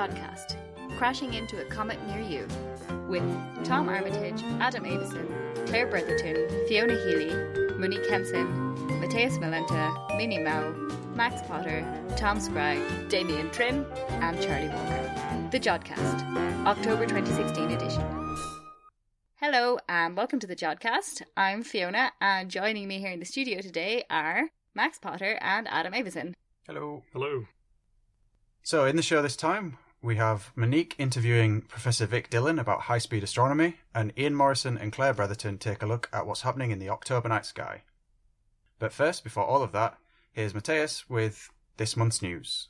Jodcast, crashing into a comet near you, with Tom Armitage, Adam Avison, Claire Bretherton, Fiona Healy, Monique Henson, Matthias Malenta, Minnie Mao, Max Potter, Tom Scragg, Damien Trim, and Charlie Walker. The Jodcast, October 2016 edition. Hello and welcome to the Jodcast. I'm Fiona, and joining me here in the studio today are Max Potter and Adam Avison. Hello. Hello. So, in the show this time, we have Monique interviewing Professor Vik Dhillon about high speed astronomy, and Ian Morison and Claire Bretherton take a look at what's happening in the October night sky. But first, before all of that, here's Matthias with this month's news.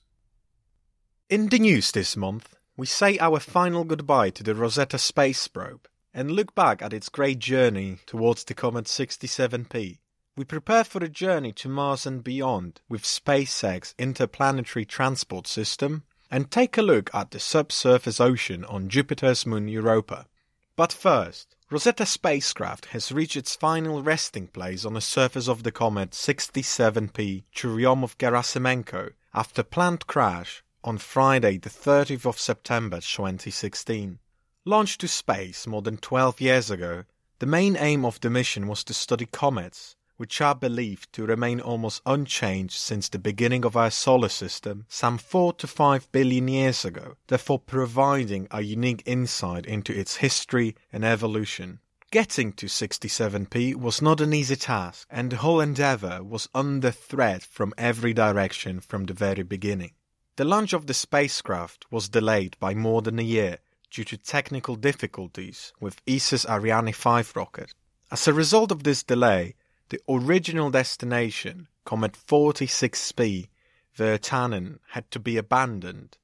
In the news this month, we say our final goodbye to the Rosetta space probe and look back at its great journey towards the comet 67P. We prepare for a journey to Mars and beyond with SpaceX interplanetary transport system and take a look at the subsurface ocean on Jupiter's moon Europa. But first, Rosetta spacecraft has reached its final resting place on the surface of the comet 67P Churyumov-Gerasimenko after planned crash on Friday the 30th of September 2016. Launched to space more than 12 years ago, the main aim of the mission was to study comets, which are believed to remain almost unchanged since the beginning of our solar system some 4 to 5 billion years ago, therefore providing a unique insight into its history and evolution. Getting to 67P was not an easy task, and the whole endeavour was under threat from every direction from the very beginning. The launch of the spacecraft was delayed by more than a year due to technical difficulties with ESA's Ariane 5 rocket. As a result of this delay, the original destination, Comet 46P, Wirtanen, had to be abandoned,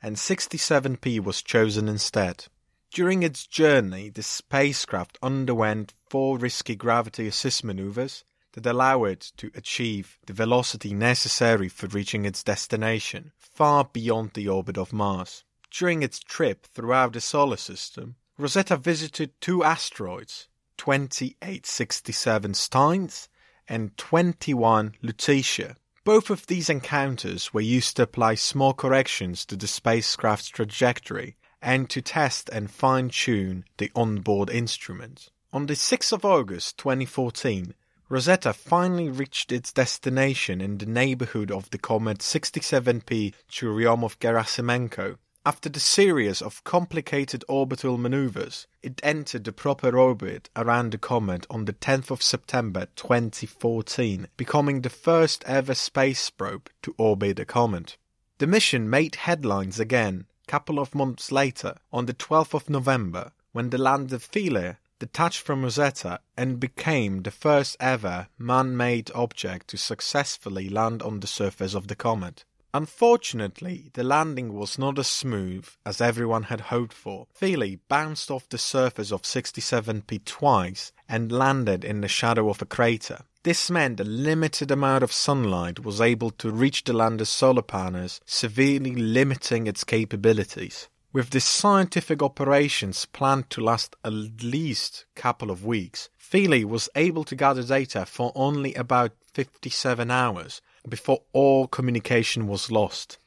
and 67P was chosen instead. During its journey, the spacecraft underwent four risky gravity assist maneuvers that allow it to achieve the velocity necessary for reaching its destination, far beyond the orbit of Mars. During its trip throughout the solar system, Rosetta visited two asteroids, 2867 Steins and 21 Lutetia. Both of these encounters were used to apply small corrections to the spacecraft's trajectory and to test and fine tune the onboard instruments. On the 6th of August 2014, Rosetta finally reached its destination in the neighborhood of the comet 67P Churyumov-Gerasimenko. After the series of complicated orbital maneuvers, it entered the proper orbit around the comet on the 10th of September 2014, becoming the first ever space probe to orbit a comet. The mission made headlines again a couple of months later on the 12th of November when the lander Philae detached from Rosetta and became the first ever man-made object to successfully land on the surface of the comet. Unfortunately, the landing was not as smooth as everyone had hoped for. Philae bounced off the surface of 67P twice and landed in the shadow of a crater. This meant a limited amount of sunlight was able to reach the lander's solar panels, severely limiting its capabilities. With the scientific operations planned to last at least a couple of weeks, Philae was able to gather data for only about 57 hours, before all communication was lost.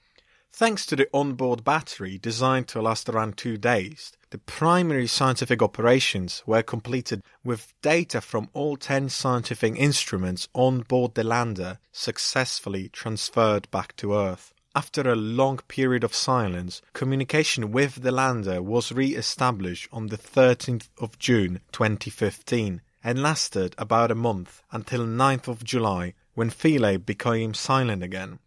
Thanks to the onboard battery designed to last around two days, the primary scientific operations were completed with data from all 10 scientific instruments on board the lander successfully transferred back to Earth. After a long period of silence, communication with the lander was re established on the 13th of June 2015 and lasted about a month until 9th of July when Philae became silent again.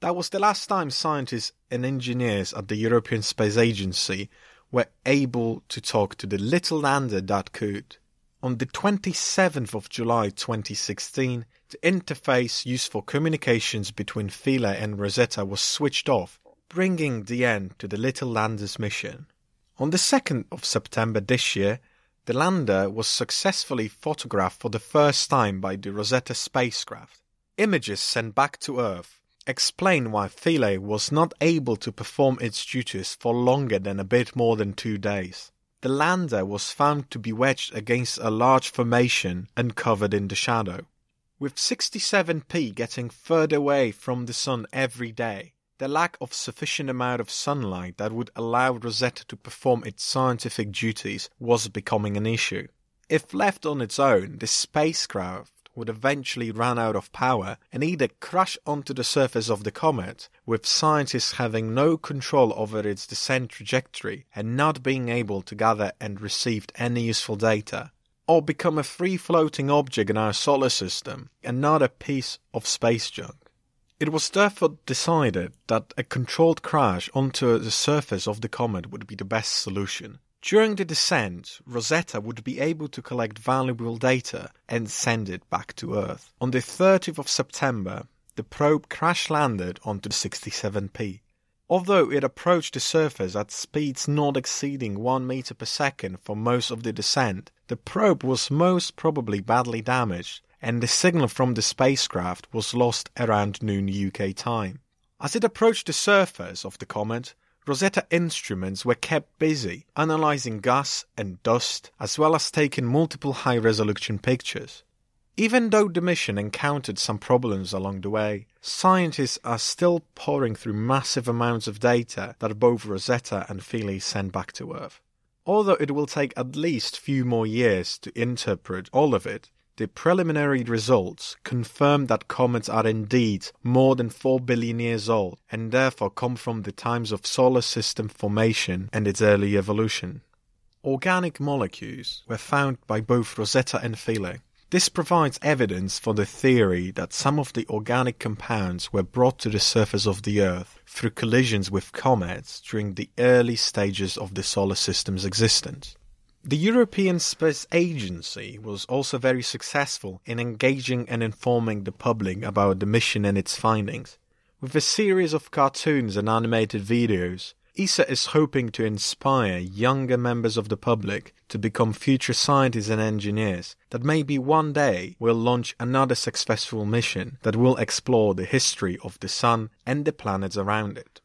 That was the last time scientists and engineers at the European Space Agency were able to talk to the little lander that could. On the 27th of July 2016, the interface used for communications between Philae and Rosetta was switched off, bringing the end to the little lander's mission. On the 2nd of September this year, the lander was successfully photographed for the first time by the Rosetta spacecraft. Images sent back to Earth explain why Philae was not able to perform its duties for longer than a bit more than two days. The lander was found to be wedged against a large formation and covered in the shadow. With 67P getting further away from the Sun every day, the lack of sufficient amount of sunlight that would allow Rosetta to perform its scientific duties was becoming an issue. If left on its own, the spacecraft would eventually run out of power and either crash onto the surface of the comet, with scientists having no control over its descent trajectory and not being able to gather and receive any useful data, or become a free floating object in our solar system and not a piece of space junk. It was therefore decided that a controlled crash onto the surface of the comet would be the best solution. During the descent, Rosetta would be able to collect valuable data and send it back to Earth. On the 30th of September, the probe crash landed onto 67P. Although it approached the surface at speeds not exceeding 1 meter per second for most of the descent, the probe was most probably badly damaged and the signal from the spacecraft was lost around noon UK time. As it approached the surface of the comet, Rosetta instruments were kept busy analyzing gas and dust, as well as taking multiple high resolution pictures. Even though the mission encountered some problems along the way, scientists are still pouring through massive amounts of data that both Rosetta and Philae send back to Earth. Although it will take at least few more years to interpret all of it, the preliminary results confirm that comets are indeed more than 4 billion years old and therefore come from the times of solar system formation and its early evolution. Organic molecules were found by both Rosetta and Philae. This provides evidence for the theory that some of the organic compounds were brought to the surface of the Earth through collisions with comets during the early stages of the solar system's existence. The European Space Agency was also very successful in engaging and informing the public about the mission and its findings. With a series of cartoons and animated videos, ESA is hoping to inspire younger members of the public to become future scientists and engineers that maybe one day will launch another successful mission that will explore the history of the Sun and the planets around it.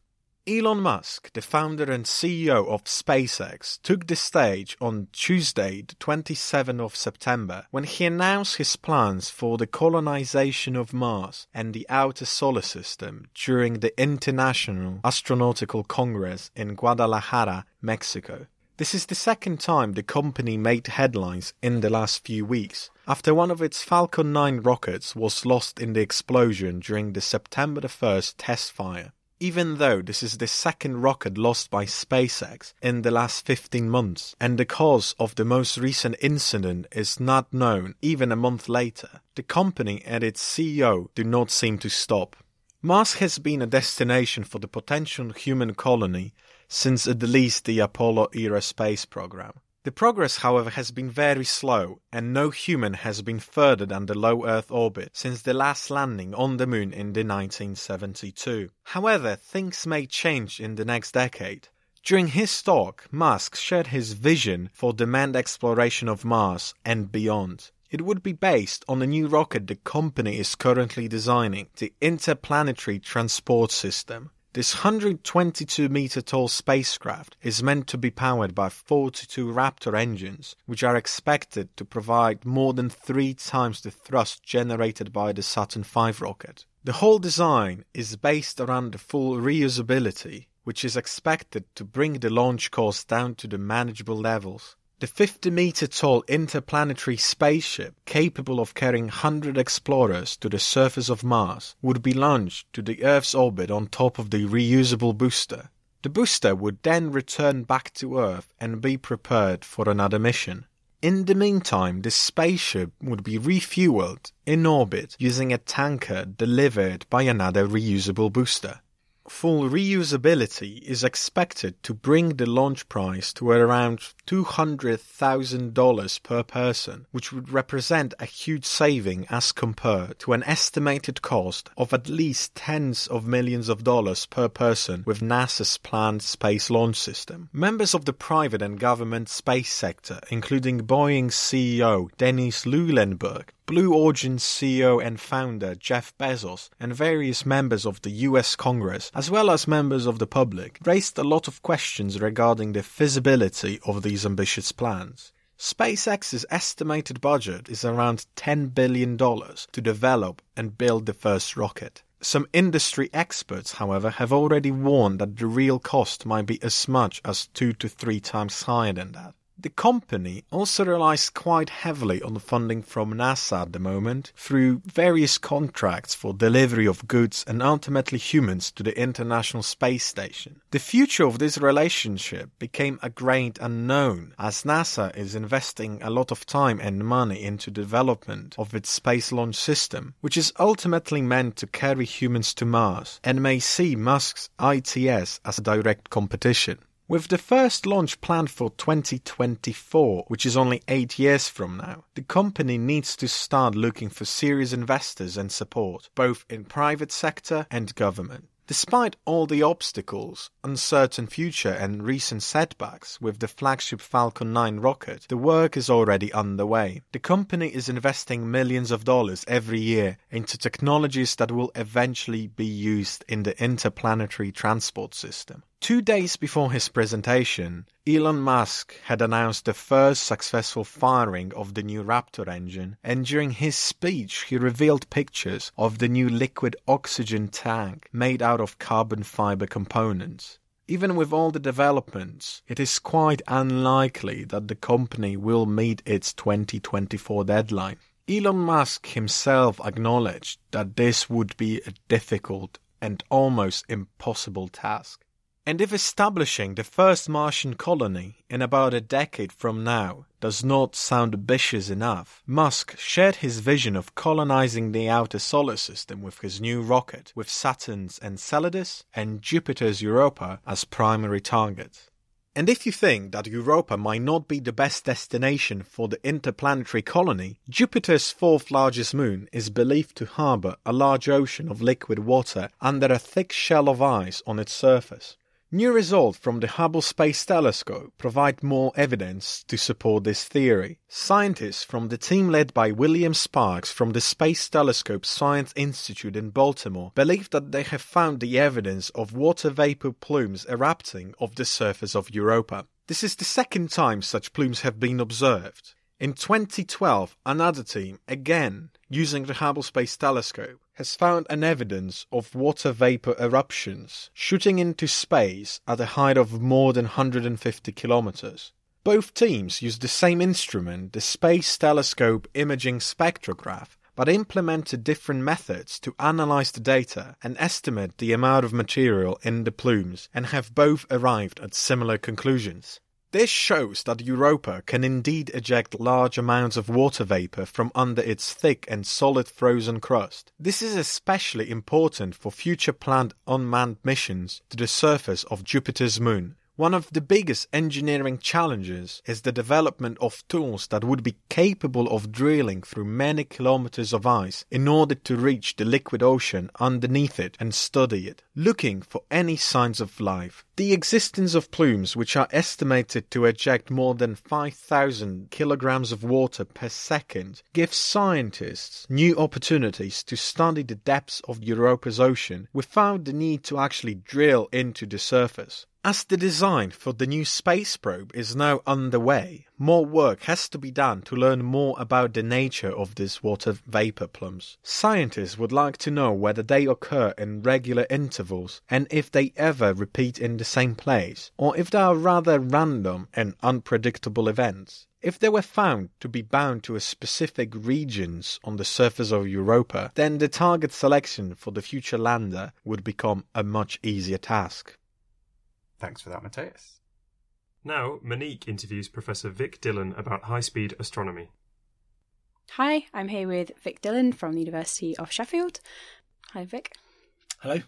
Elon Musk, the founder and CEO of SpaceX, took the stage on Tuesday, the 27th of September, when he announced his plans for the colonization of Mars and the outer solar system during the International Astronautical Congress in Guadalajara, Mexico. This is the second time the company made headlines in the last few weeks, after one of its Falcon 9 rockets was lost in the explosion during the September 1st test fire even though this is the second rocket lost by SpaceX in the last 15 months, and the cause of the most recent incident is not known even a month later, the company and its CEO do not seem to stop. Mars has been a destination for the potential human colony since at least the Apollo era space program. The progress, however, has been very slow, and no human has been further than the low Earth orbit since the last landing on the Moon in the 1972. However, things may change in the next decade. During his talk, Musk shared his vision for the manned exploration of Mars and beyond. It would be based on a new rocket the company is currently designing, the Interplanetary Transport System. This 122 meter tall spacecraft is meant to be powered by 42 Raptor engines, which are expected to provide more than three times the thrust generated by the Saturn V rocket. The whole design is based around the full reusability, which is expected to bring the launch cost down to the manageable levels. The 50 meter tall interplanetary spaceship, capable of carrying 100 explorers to the surface of Mars, would be launched to the Earth's orbit on top of the reusable booster. The booster would then return back to Earth and be prepared for another mission. In the meantime, the spaceship would be refueled in orbit using a tanker delivered by another reusable booster full reusability is expected to bring the launch price to around $200,000 per person, which would represent a huge saving as compared to an estimated cost of at least tens of millions of dollars per person with NASA's planned space launch system. Members of the private and government space sector, including Boeing's CEO Dennis Muilenburg, Blue Origin CEO and founder Jeff Bezos and various members of the US Congress, as well as members of the public, raised a lot of questions regarding the feasibility of these ambitious plans. SpaceX's estimated budget is around $10 billion to develop and build the first rocket. Some industry experts, however, have already warned that the real cost might be as much as two to three times higher than that. The company also relies quite heavily on funding from NASA at the moment through various contracts for delivery of goods and ultimately humans to the International Space Station. The future of this relationship became a great unknown as NASA is investing a lot of time and money into development of its space launch system, which is ultimately meant to carry humans to Mars and may see Musk's ITS as a direct competition. With the first launch planned for 2024, which is only eight years from now, the company needs to start looking for serious investors and support, both in private sector and government. Despite all the obstacles, uncertain future and recent setbacks with the flagship Falcon 9 rocket, the work is already underway. The company is investing millions of dollars every year into technologies that will eventually be used in the interplanetary transport system. Two days before his presentation, Elon Musk had announced the first successful firing of the new Raptor engine, and during his speech, he revealed pictures of the new liquid oxygen tank made out of carbon fiber components. Even with all the developments, it is quite unlikely that the company will meet its 2024 deadline. Elon Musk himself acknowledged that this would be a difficult and almost impossible task. And if establishing the first Martian colony in about a decade from now does not sound ambitious enough, Musk shared his vision of colonizing the outer solar system with his new rocket, with Saturn's Enceladus and Jupiter's Europa as primary targets. And if you think that Europa might not be the best destination for the interplanetary colony, Jupiter's fourth largest moon is believed to harbor a large ocean of liquid water under a thick shell of ice on its surface. New results from the Hubble Space Telescope provide more evidence to support this theory. Scientists from the team led by William Sparks from the Space Telescope Science Institute in Baltimore believe that they have found the evidence of water vapor plumes erupting off the surface of Europa. This is the second time such plumes have been observed. In 2012, another team, again using the Hubble Space Telescope, has found an evidence of water vapor eruptions shooting into space at a height of more than 150 kilometers. Both teams used the same instrument, the Space Telescope Imaging Spectrograph, but implemented different methods to analyze the data and estimate the amount of material in the plumes, and have both arrived at similar conclusions. This shows that Europa can indeed eject large amounts of water vapor from under its thick and solid frozen crust. This is especially important for future planned unmanned missions to the surface of Jupiter's moon. One of the biggest engineering challenges is the development of tools that would be capable of drilling through many kilometers of ice in order to reach the liquid ocean underneath it and study it, looking for any signs of life. The existence of plumes, which are estimated to eject more than 5,000 kilograms of water per second, gives scientists new opportunities to study the depths of Europa's ocean without the need to actually drill into the surface. As the design for the new space probe is now underway, more work has to be done to learn more about the nature of these water vapor plumes. Scientists would like to know whether they occur in regular intervals and if they ever repeat in the same place, or if they are rather random and unpredictable events. If they were found to be bound to a specific regions on the surface of Europa, then the target selection for the future lander would become a much easier task. Thanks for that, Matthias. Now, Monique interviews Professor Vik Dhillon about high speed astronomy. Hi, I'm here with Vik Dhillon from the University of Sheffield. Hi, Vik. Hello.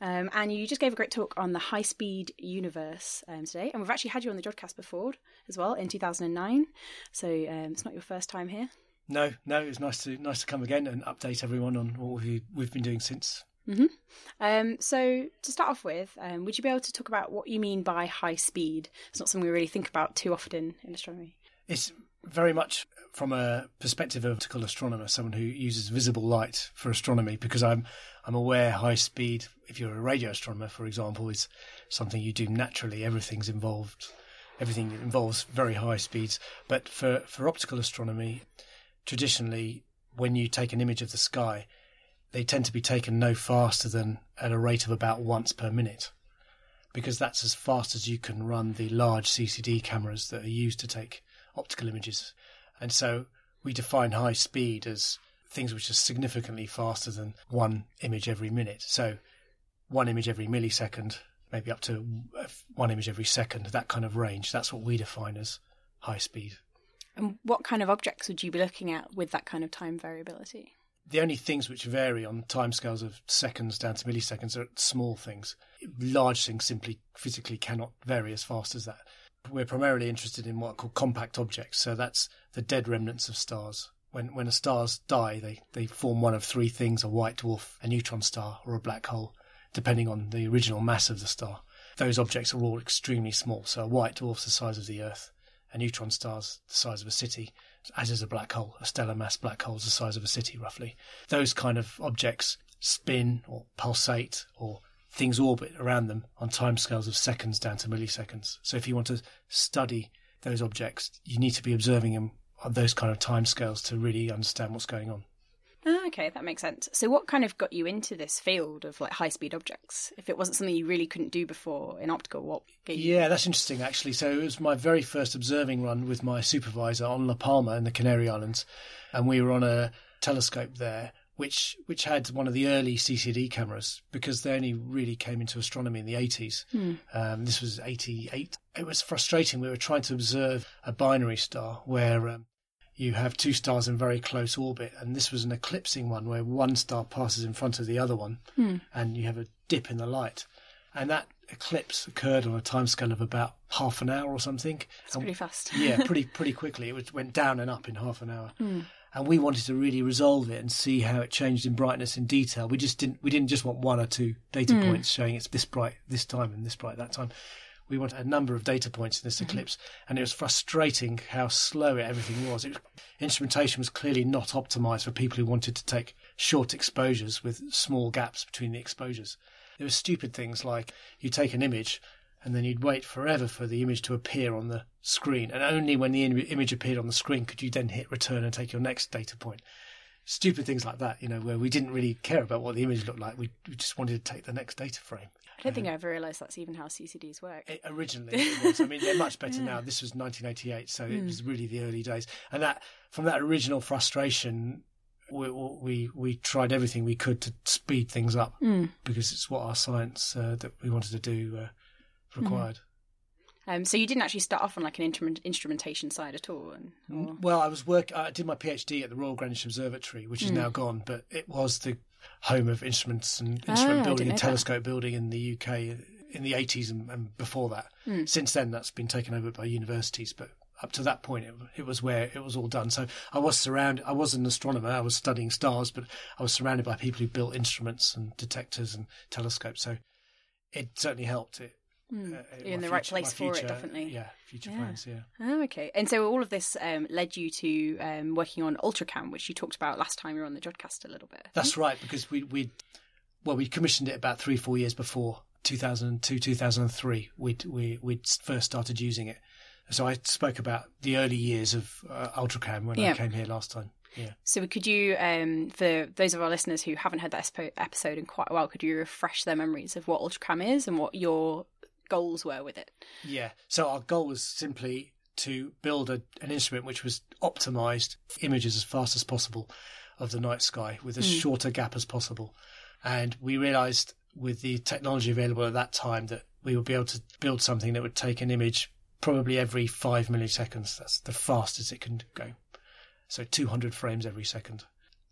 Um, and you just gave a great talk on the high speed universe um, today. And we've actually had you on the Jodcast before as well in 2009. So um, it's not your first time here. No, no, it was nice to nice to come again and update everyone on what we've, we've been doing since. Mm-hmm. Um, so to start off with, um, would you be able to talk about what you mean by high speed? It's not something we really think about too often in astronomy. It's very much from a perspective of optical astronomer, someone who uses visible light for astronomy, because I'm I'm aware high speed. If you're a radio astronomer, for example, is something you do naturally. Everything's involved. Everything involves very high speeds. But for for optical astronomy, traditionally, when you take an image of the sky, they tend to be taken no faster than at a rate of about once per minute, because that's as fast as you can run the large CCD cameras that are used to take optical images. And so we define high speed as things which are significantly faster than one image every minute. So one image every millisecond, maybe up to one image every second, that kind of range. That's what we define as high speed. And what kind of objects would you be looking at with that kind of time variability? The only things which vary on timescales of seconds down to milliseconds are small things. Large things simply physically cannot vary as fast as that. We're primarily interested in what are called compact objects, so that's the dead remnants of stars. When when a stars die, they, they form one of three things: a white dwarf, a neutron star, or a black hole, depending on the original mass of the star. Those objects are all extremely small. So a white dwarf's the size of the Earth, a neutron star's the size of a city, as is a black hole. A stellar mass black hole is the size of a city, roughly. Those kind of objects spin or pulsate or things orbit around them on timescales of seconds down to milliseconds. So if you want to study those objects, you need to be observing them on those kind of timescales to really understand what's going on. Ah, okay, that makes sense. So, what kind of got you into this field of like high speed objects? If it wasn't something you really couldn't do before in optical, what gave you? Yeah, that's interesting actually. So, it was my very first observing run with my supervisor on La Palma in the Canary Islands, and we were on a telescope there. Which which had one of the early CCD cameras because they only really came into astronomy in the 80s. Um, this was 88. It was frustrating. We were trying to observe a binary star where um, you have two stars in very close orbit, and this was an eclipsing one where one star passes in front of the other one, hmm. and you have a dip in the light. And that eclipse occurred on a timescale of about half an hour or something. It's And- pretty fast. yeah, pretty pretty quickly. It was, went down and up in half an hour, hmm. and we wanted to really resolve it and see how it changed in brightness in detail. We just didn't we didn't just want one or two data hmm. points showing it's this bright this time and this bright that time. We wanted a number of data points in this mm-hmm. eclipse, and it was frustrating how slow everything was. It was. Instrumentation was clearly not optimized for people who wanted to take short exposures with small gaps between the exposures. There were stupid things like you take an image and then you'd wait forever for the image to appear on the screen, and only when the im- image appeared on the screen could you then hit return and take your next data point. Stupid things like that, you know, where we didn't really care about what the image looked like. We, we just wanted to take the next data frame. I don't think I ever realised that's even how CCDs work. It, originally, it was. I mean, they're much better now. This was 1988, so it was really the early days. And that, from that original frustration, we we we tried everything we could to speed things up because it's what our science uh, that we wanted to do uh, required. Um, so you didn't actually start off on like an instrument, instrumentation side at all, and, or... Well, I was work. I did my PhD at the Royal Greenwich Observatory, which is now gone, but it was the home of instruments and Ah, instrument I building and that. telescope building in the UK in the 80s and, and before that. Since then, that's been taken over by universities, but up to that point, it, it was where it was all done. So I was surrounded. I was an astronomer. I was studying stars, but I was surrounded by people who built instruments and detectors and telescopes. So it certainly helped. It. Uh, You're in the right future- my place for it, definitely. Yeah, future Yeah. plans. Yeah. Oh, okay. And so all of this um, led you to um, working on Ultracam, which you talked about last time you were on the Jodcast a little bit. That's right, because we we well we commissioned it about three four years before 2002 2003. We we we first started using it. So I spoke about the early years of uh, Ultracam when Yeah. I came here last time. Yeah. So could you, um, for those of our listeners who haven't heard that episode in quite a while, could you refresh their memories of what Ultracam is and what your goals were with it? Yeah. So our goal was simply to build a, an instrument which was optimized images as fast as possible of the night sky with as hmm. short a gap as possible. And we realized with the technology available at that time that we would be able to build something that would take an image probably every five milliseconds. That's the fastest it can go. So 200 frames every second.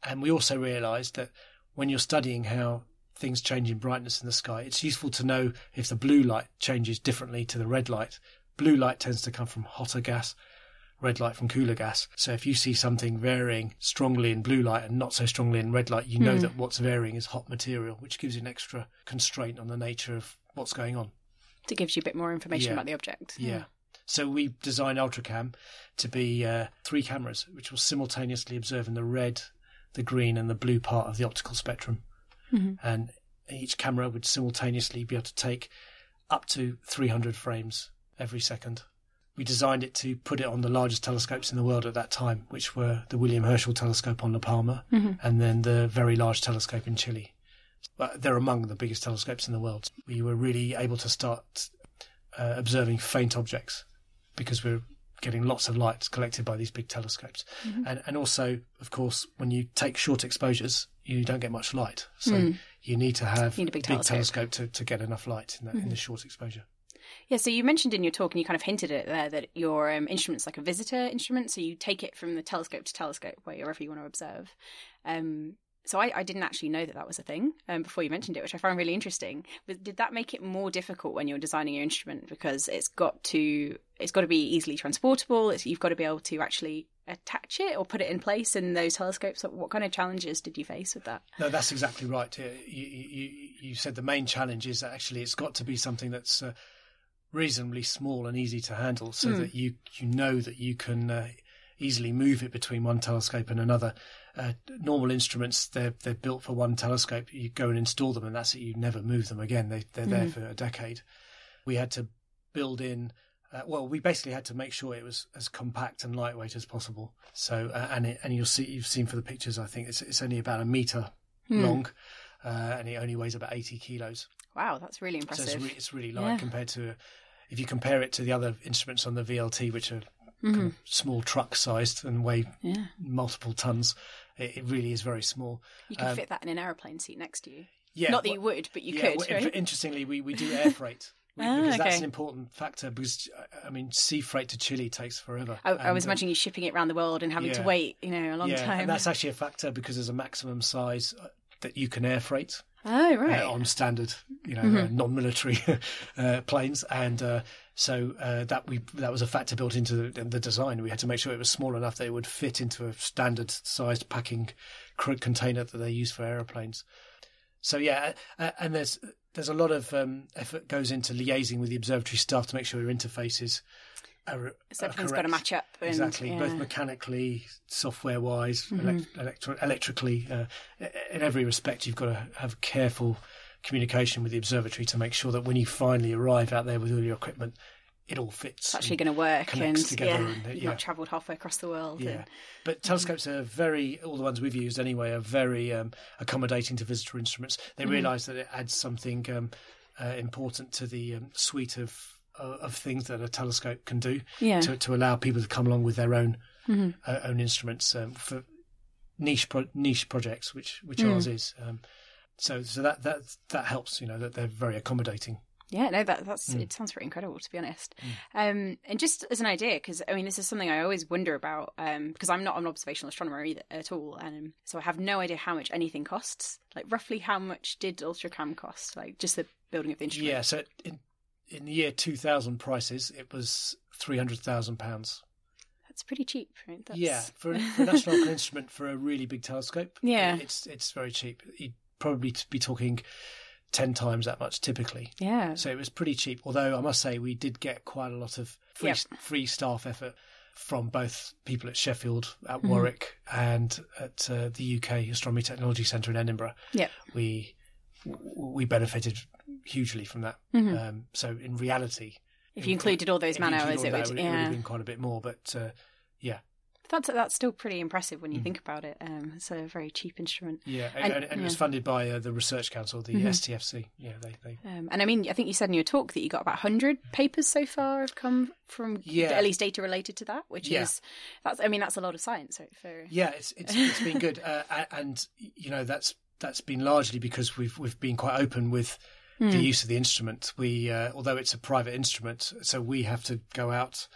And we also realized that when you're studying how things change in brightness in the sky, it's useful to know if the blue light changes differently to the red light. Blue light tends to come from hotter gas, red light from cooler gas. So if you see something varying strongly in blue light and not so strongly in red light, you know that what's varying is hot material, which gives you an extra constraint on the nature of what's going on. It gives you a bit more information Yeah. about the object. Yeah. So we designed Ultracam to be uh, three cameras, which will simultaneously observe in the red, the green, and the blue part of the optical spectrum. And each camera would simultaneously be able to take up to 300 frames every second. we designed it to put it on the largest telescopes in the world at that time, which were the William Herschel telescope on La Palma and then the Very Large Telescope in Chile. But they're among the biggest telescopes in the world. We were really able to start uh, observing faint objects because we're getting lots of light collected by these big telescopes. And, and also, of course, when you take short exposures, you don't get much light. So you need to have Need a big telescope. telescope to, to get enough light in, that, in the short exposure. Yeah, so you mentioned in your talk, and you kind of hinted at it there, that your um, instrument's like a visitor instrument. So you take it from the telescope to telescope, wherever you want to observe. Um, so I, I didn't actually know that that was a thing um, before you mentioned it, which I found really interesting. But did that make it more difficult when you're designing your instrument because it's got to it's got to be easily transportable? It's, you've got to be able to actually attach it or put it in place in those telescopes. What kind of challenges did you face with that? No, that's exactly right. Uh, You, you, you said the main challenge is actually it's got to be something that's uh, reasonably small and easy to handle, so that you you know that you can uh, easily move it between one telescope and another. Uh, normal instruments they're they're built for one telescope. You go and install them, and that's it. You never move them again. They they're there for a decade. We had to build in. Uh, well, we basically had to make sure it was as compact and lightweight as possible. So, uh, and it, and you'll see you've seen for the pictures. I think it's it's only about a meter long, uh, and it only weighs about eighty kilos. Wow, that's really So impressive. it's, re- it's really light Yeah. compared to if you compare it to the other instruments on the VLT, which are kind of small truck sized and weigh Mm-hmm. yeah, multiple tons. It, it really is very small. you could fit that in an airplane seat next to you. Um, Yeah, Not that well- you would, but you yeah, could. well, right? Interestingly, we, we do air freight. We- Ah, because that's an important factor because I mean sea freight to Chile takes forever. I, I was And, uh, imagining you shipping it around the world and having to wait, you know, a long yeah, time. and that's actually a factor because there's a maximum size uh, that you can air freight. oh, right. uh, on standard, you know, Mm-hmm. uh, non-military uh, planes, and uh, so uh, that we that was a factor built into the, the design. We had to make sure it was small enough that it would fit into a standard-sized packing container that they use for aeroplanes. So yeah, uh, and there's there's a lot of um, effort goes into liaising with the observatory staff to make sure your interfaces are, so everything's got to match up. And, Exactly, yeah. both mechanically, software wise, Mm-hmm. electro- electrically. Uh, in every respect, you've got to have careful communication with the observatory to make sure that when you finally arrive out there with all your equipment, it all fits. It's actually going to work. connects and together. yeah, and, uh, you've yeah. not travelled halfway across the world. Yeah, and- but telescopes are very, all the ones we've used anyway, are very um, accommodating to visitor instruments. They Mm-hmm. realise that it adds something um, uh, important to the um, suite of uh, of things that a telescope can do Yeah. to, to allow people to come along with their own Mm-hmm. uh, own instruments um, for niche pro- niche projects, which which Mm. ours is. Um, so so that that that helps. You know that they're very accommodating. Yeah, no, that that's Mm. it. Sounds pretty incredible, to be honest. Um, and just as an idea, because I mean, this is something I always wonder about, um, because I'm not an observational astronomer either at all, and um, so I have no idea how much anything costs. Like, roughly, how much did Ultracam cost? Like, just the building of the instrument. Yeah. So in in the year two thousand prices, it was three hundred thousand pounds. that's pretty cheap, right? That's... Yeah, for, an- for an astronomical instrument for a really big telescope. Yeah. it's it's very cheap. You'd probably be talking ten times that much typically. yeah. So it was pretty cheap. Although I must say we did get quite a lot of free Yep. free staff effort from both people at Sheffield, at Mm-hmm. Warwick, and at uh, the UK Astronomy Technology Centre in Edinburgh. Yeah. We we benefited hugely from that. Mhm. Um, so in reality, If you included all those man hours, it that, would. it would have been quite a bit more. But uh, yeah, That's that's still pretty impressive when you Mm. think about it. Um, it's a very cheap instrument. yeah, And- and, and, and it was funded by uh, the Research Council, the Mhm. STFC. Yeah, they, they Um, and I mean, I think you said in your talk that you got about 100 papers so far have come from Yeah. at least data related to that, which Yeah. is, that's, I mean, that's a lot of science right, for. Yeah, it's it's, it's been good, uh, and you know that's that's been largely because we've we've been quite open with Hmm. the use of the instrument. We uh, although it's a private instrument, so we have to go out,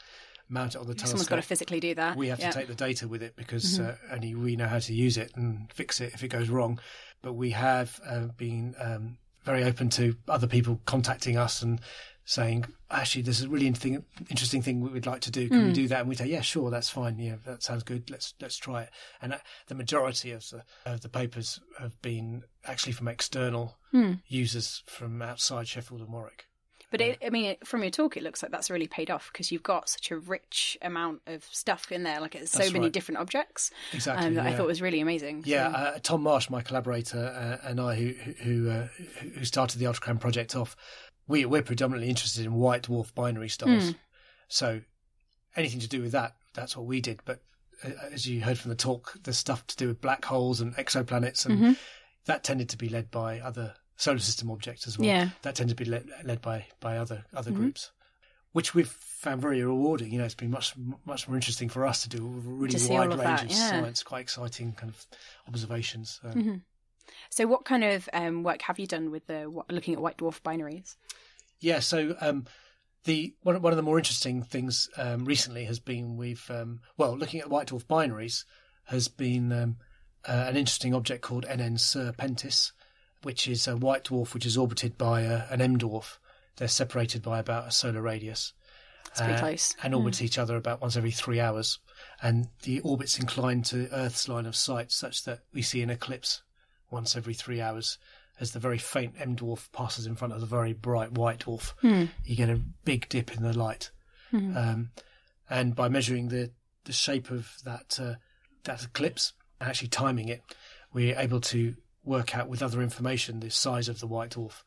mount it on the Someone's got to physically do that. we have yeah. to take the data with it because Mm-hmm. uh, only we know how to use it and fix it if it goes wrong. But we have uh, been um, very open to other people contacting us and saying, actually, this is a really interesting, interesting thing we would like to do. Can Hmm. we do that? And we say, yeah, sure, that's fine. Yeah, that sounds good. Let's let's try it. And uh, the majority of the of the papers have been actually from external Hmm. users from outside Sheffield and Warwick. But it, I mean, it, from your talk, it looks like that's really paid off because you've got such a rich amount of stuff in there. Like it's so That's many right. different objects Exactly. um, that I yeah. thought was really amazing. Yeah, So- uh, Tom Marsh, my collaborator, uh, and I, who who uh, who started the Ultracam project off, we we're predominantly interested in white dwarf binary stars. Hmm. So anything to do with that, that's what we did. But uh, as you heard from the talk, there's stuff to do with black holes and exoplanets, and Mhm. that tended to be led by other solar system objects as well. Yeah. That tend to be led, led by by other other Mhm. groups, which we've found very rewarding. You know, it's been much much more interesting for us to do a really wide range that, of yeah. science, quite exciting kind of observations. So. Mhm. So, what kind of um, work have you done with the looking at white dwarf binaries? Yeah, so um, the one, one of the more interesting things um, recently has been we've um, well looking at white dwarf binaries has been um, uh, an interesting object called NN Serpentis, which is a white dwarf which is orbited by a, an M dwarf. They're separated by about a solar radius. It's pretty uh, close. and orbit each other about once every three hours. And the orbit's inclined to Earth's line of sight such that we see an eclipse once every three hours as the very faint M dwarf passes in front of the very bright white dwarf. Hmm. You get a big dip in the light. Mhm. Um, and by measuring the, the shape of that, uh, that eclipse, actually timing it, we're able to work out with other information the size of the white dwarf.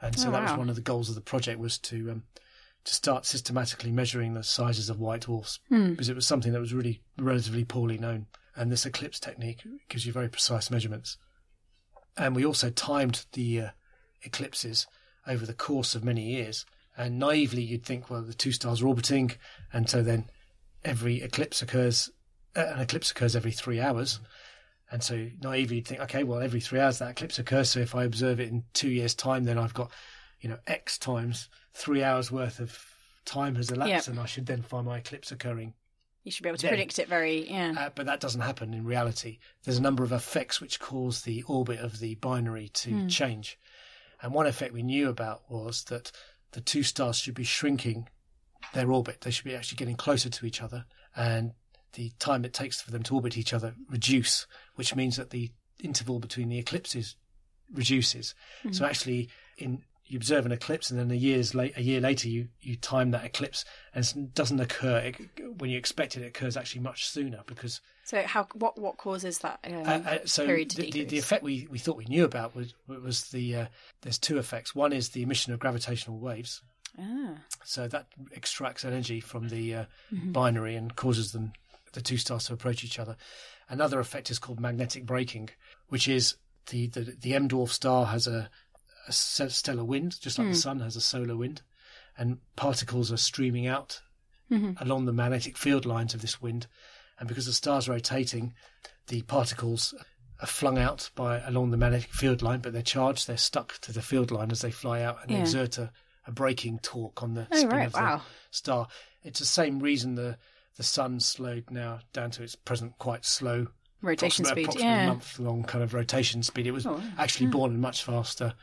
And so Oh, that was one of the goals of the project was to um, to start systematically measuring the sizes of white dwarfs Hmm. because it was something that was really relatively poorly known. And this eclipse technique gives you very precise measurements. And we also timed the uh, eclipses over the course of many years. And naively, you'd think, well, the two stars are orbiting, and so then every eclipse occurs, uh, an eclipse occurs every three hours. And so naively, you'd think, okay, well, every three hours that eclipse occurs. So if I observe it in two years' time, then I've got, you know, X times three hours worth of time has elapsed, Yep. and I should then find my eclipse occurring You should be able to Then- predict it very, yeah. uh, but that doesn't happen in reality. There's a number of effects which cause the orbit of the binary to Hmm. change. And one effect we knew about was that the two stars should be shrinking their orbit. They should be actually getting closer to each other. And the time it takes for them to orbit each other reduce, which means that the interval between the eclipses reduces. So actually, in you observe an eclipse, and then a years late, a year later, you you time that eclipse, and it doesn't occur it, when you expect it. It occurs actually much sooner because So, how what what causes that um, uh, uh, so period to the, the, the effect we, we thought we knew about was was the uh, there's two effects. One is the emission of gravitational waves, Ah, so that extracts energy from the uh, Mm-hmm. binary and causes them the two stars to approach each other. Another effect is called magnetic braking, which is the the, the M dwarf star has a, a stellar wind, just like the sun has a solar wind, and particles are streaming out Mhm. along the magnetic field lines of this wind, and because the star's rotating, the particles are flung out by along the magnetic field line, but they're charged, they're stuck to the field line as they fly out, and Yeah. exert a, a braking torque on the Oh, spin right, of the star. It's the same reason the the sun slowed now down to its present quite slow rotation speed. Yeah. month long kind of rotation speed. It was Oh, actually born at much faster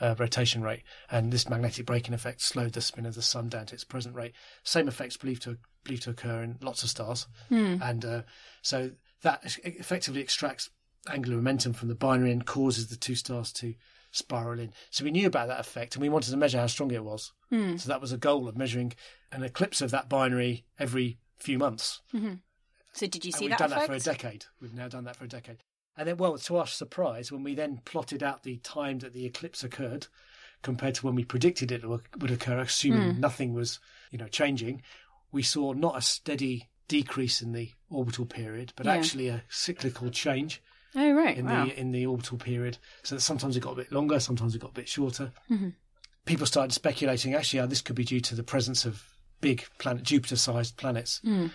uh, rotation rate, and this magnetic braking effect slowed the spin of the sun down to its present rate. Same effects believed to believed to occur in lots of stars, Hmm. and uh, so that effectively extracts angular momentum from the binary and causes the two stars to spiral in. So we knew about that effect, and we wanted to measure how strong it was. Hmm. So that was a goal of measuring an eclipse of that binary every few months. So, did you And see we've that done effect? that for a decade. We've now done that for a decade. And then, well, to our surprise, when we then plotted out the time that the eclipse occurred compared to when we predicted it would occur, assuming Hmm. nothing was, you know, changing, we saw not a steady decrease in the orbital period, but Yeah. actually a cyclical change Oh, right. in wow. the in the orbital period. So that sometimes it got a bit longer, sometimes it got a bit shorter. Mm-hmm. People started speculating. Actually, oh, this could be due to the presence of big planet Jupiter-sized planets Hmm.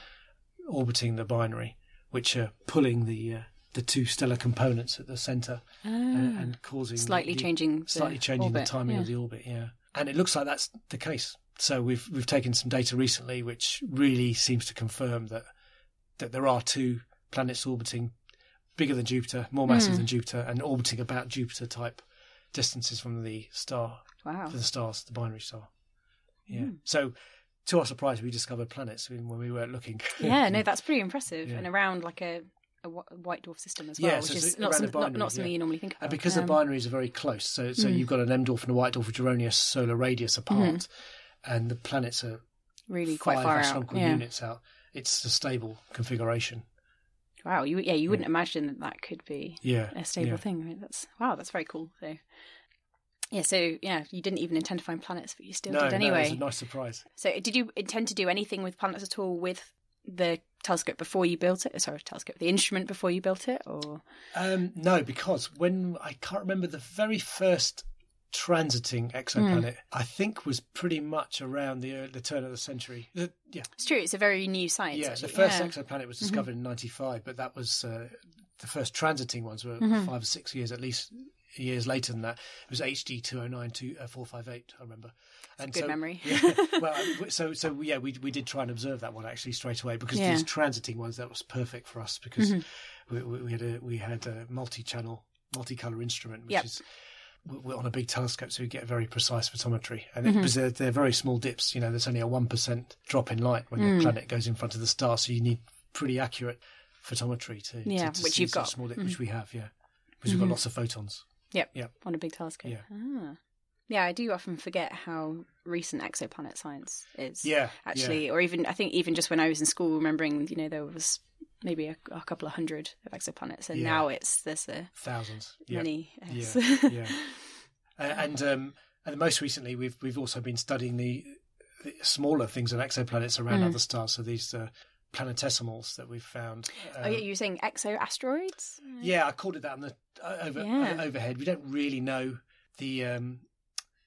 orbiting the binary, which are pulling the uh, the two stellar components at the centre and, and causing Ah. Slightly the- changing the slightly changing orbit, the timing yeah. of the orbit. Yeah, and it looks like that's the case. So we've we've taken some data recently, which really seems to confirm that that there are two planets orbiting bigger than Jupiter, more massive Hmm. than Jupiter, and orbiting about Jupiter type distances from the star, Wow. for the stars, the binary star. Yeah. Hmm. So, to our surprise, we discovered planets when we weren't looking. Yeah, no, that's pretty impressive. Yeah. And around like a, a white dwarf system as well, Yeah, which so is not, some, binary, not something yeah. you normally think about. And because Um, the binaries are very close, so so Mm. you've got an M dwarf and a white dwarf which are only a solar radius apart, and the planets are really quite far out. astronomical Yeah. units out. It's a stable configuration. Wow. You, yeah, you wouldn't imagine that that could be Yeah, a stable thing. I mean, that's wow. That's very cool. So, Yeah, so yeah, you didn't even intend to find planets, but you still no, did no, it anyway. was a nice surprise. So, did you intend to do anything with planets at all with the telescope before you built it? Sorry, telescope, the instrument before you built it, or Um, no, because when I can't remember the very first transiting exoplanet, I think was pretty much around the ear- the turn of the century. The- yeah, it's true, it's a very new science. yeah. actually. The first yeah. exoplanet was discovered in '95, but that was uh, the first transiting ones were Mm-hmm. five or six years at least years later than that. It was HD two oh nine two uh, four five eight. I remember. And good memory. yeah, well, uh, so so yeah, we we did try and observe that one actually straight away because Yeah. these transiting ones that was perfect for us because we, we, we had a we had a multi-channel, multicolor instrument, which Yep. is we- we're on a big telescope, so we get very precise photometry, and Mm-hmm. it, they're, they're very small dips. You know, there's only a one percent drop in light when Mm. the planet goes in front of the star, so you need pretty accurate photometry to to- Yeah, to which see you've got. Mm-hmm. small dip, which we have, yeah, because we've got lots of photons. Yep. Yep. On a big telescope. Yeah. Ah. Yeah, I do often forget how recent exoplanet science is. Yeah, Actually, or even I think even just when I was in school, remembering you know there was maybe a, a couple of hundred of exoplanets, and Yeah. now it's there's a thousands. Yeah. many. Yeah, yeah. And um, and most recently, we've we've also been studying the, the smaller things on exoplanets around Mm. other stars. So these uh, planetesimals that we've found. oh, um, yeah, you were saying exo asteroids? yeah, I called it that on the uh, over Yeah. uh, overhead. We don't really know the. Um,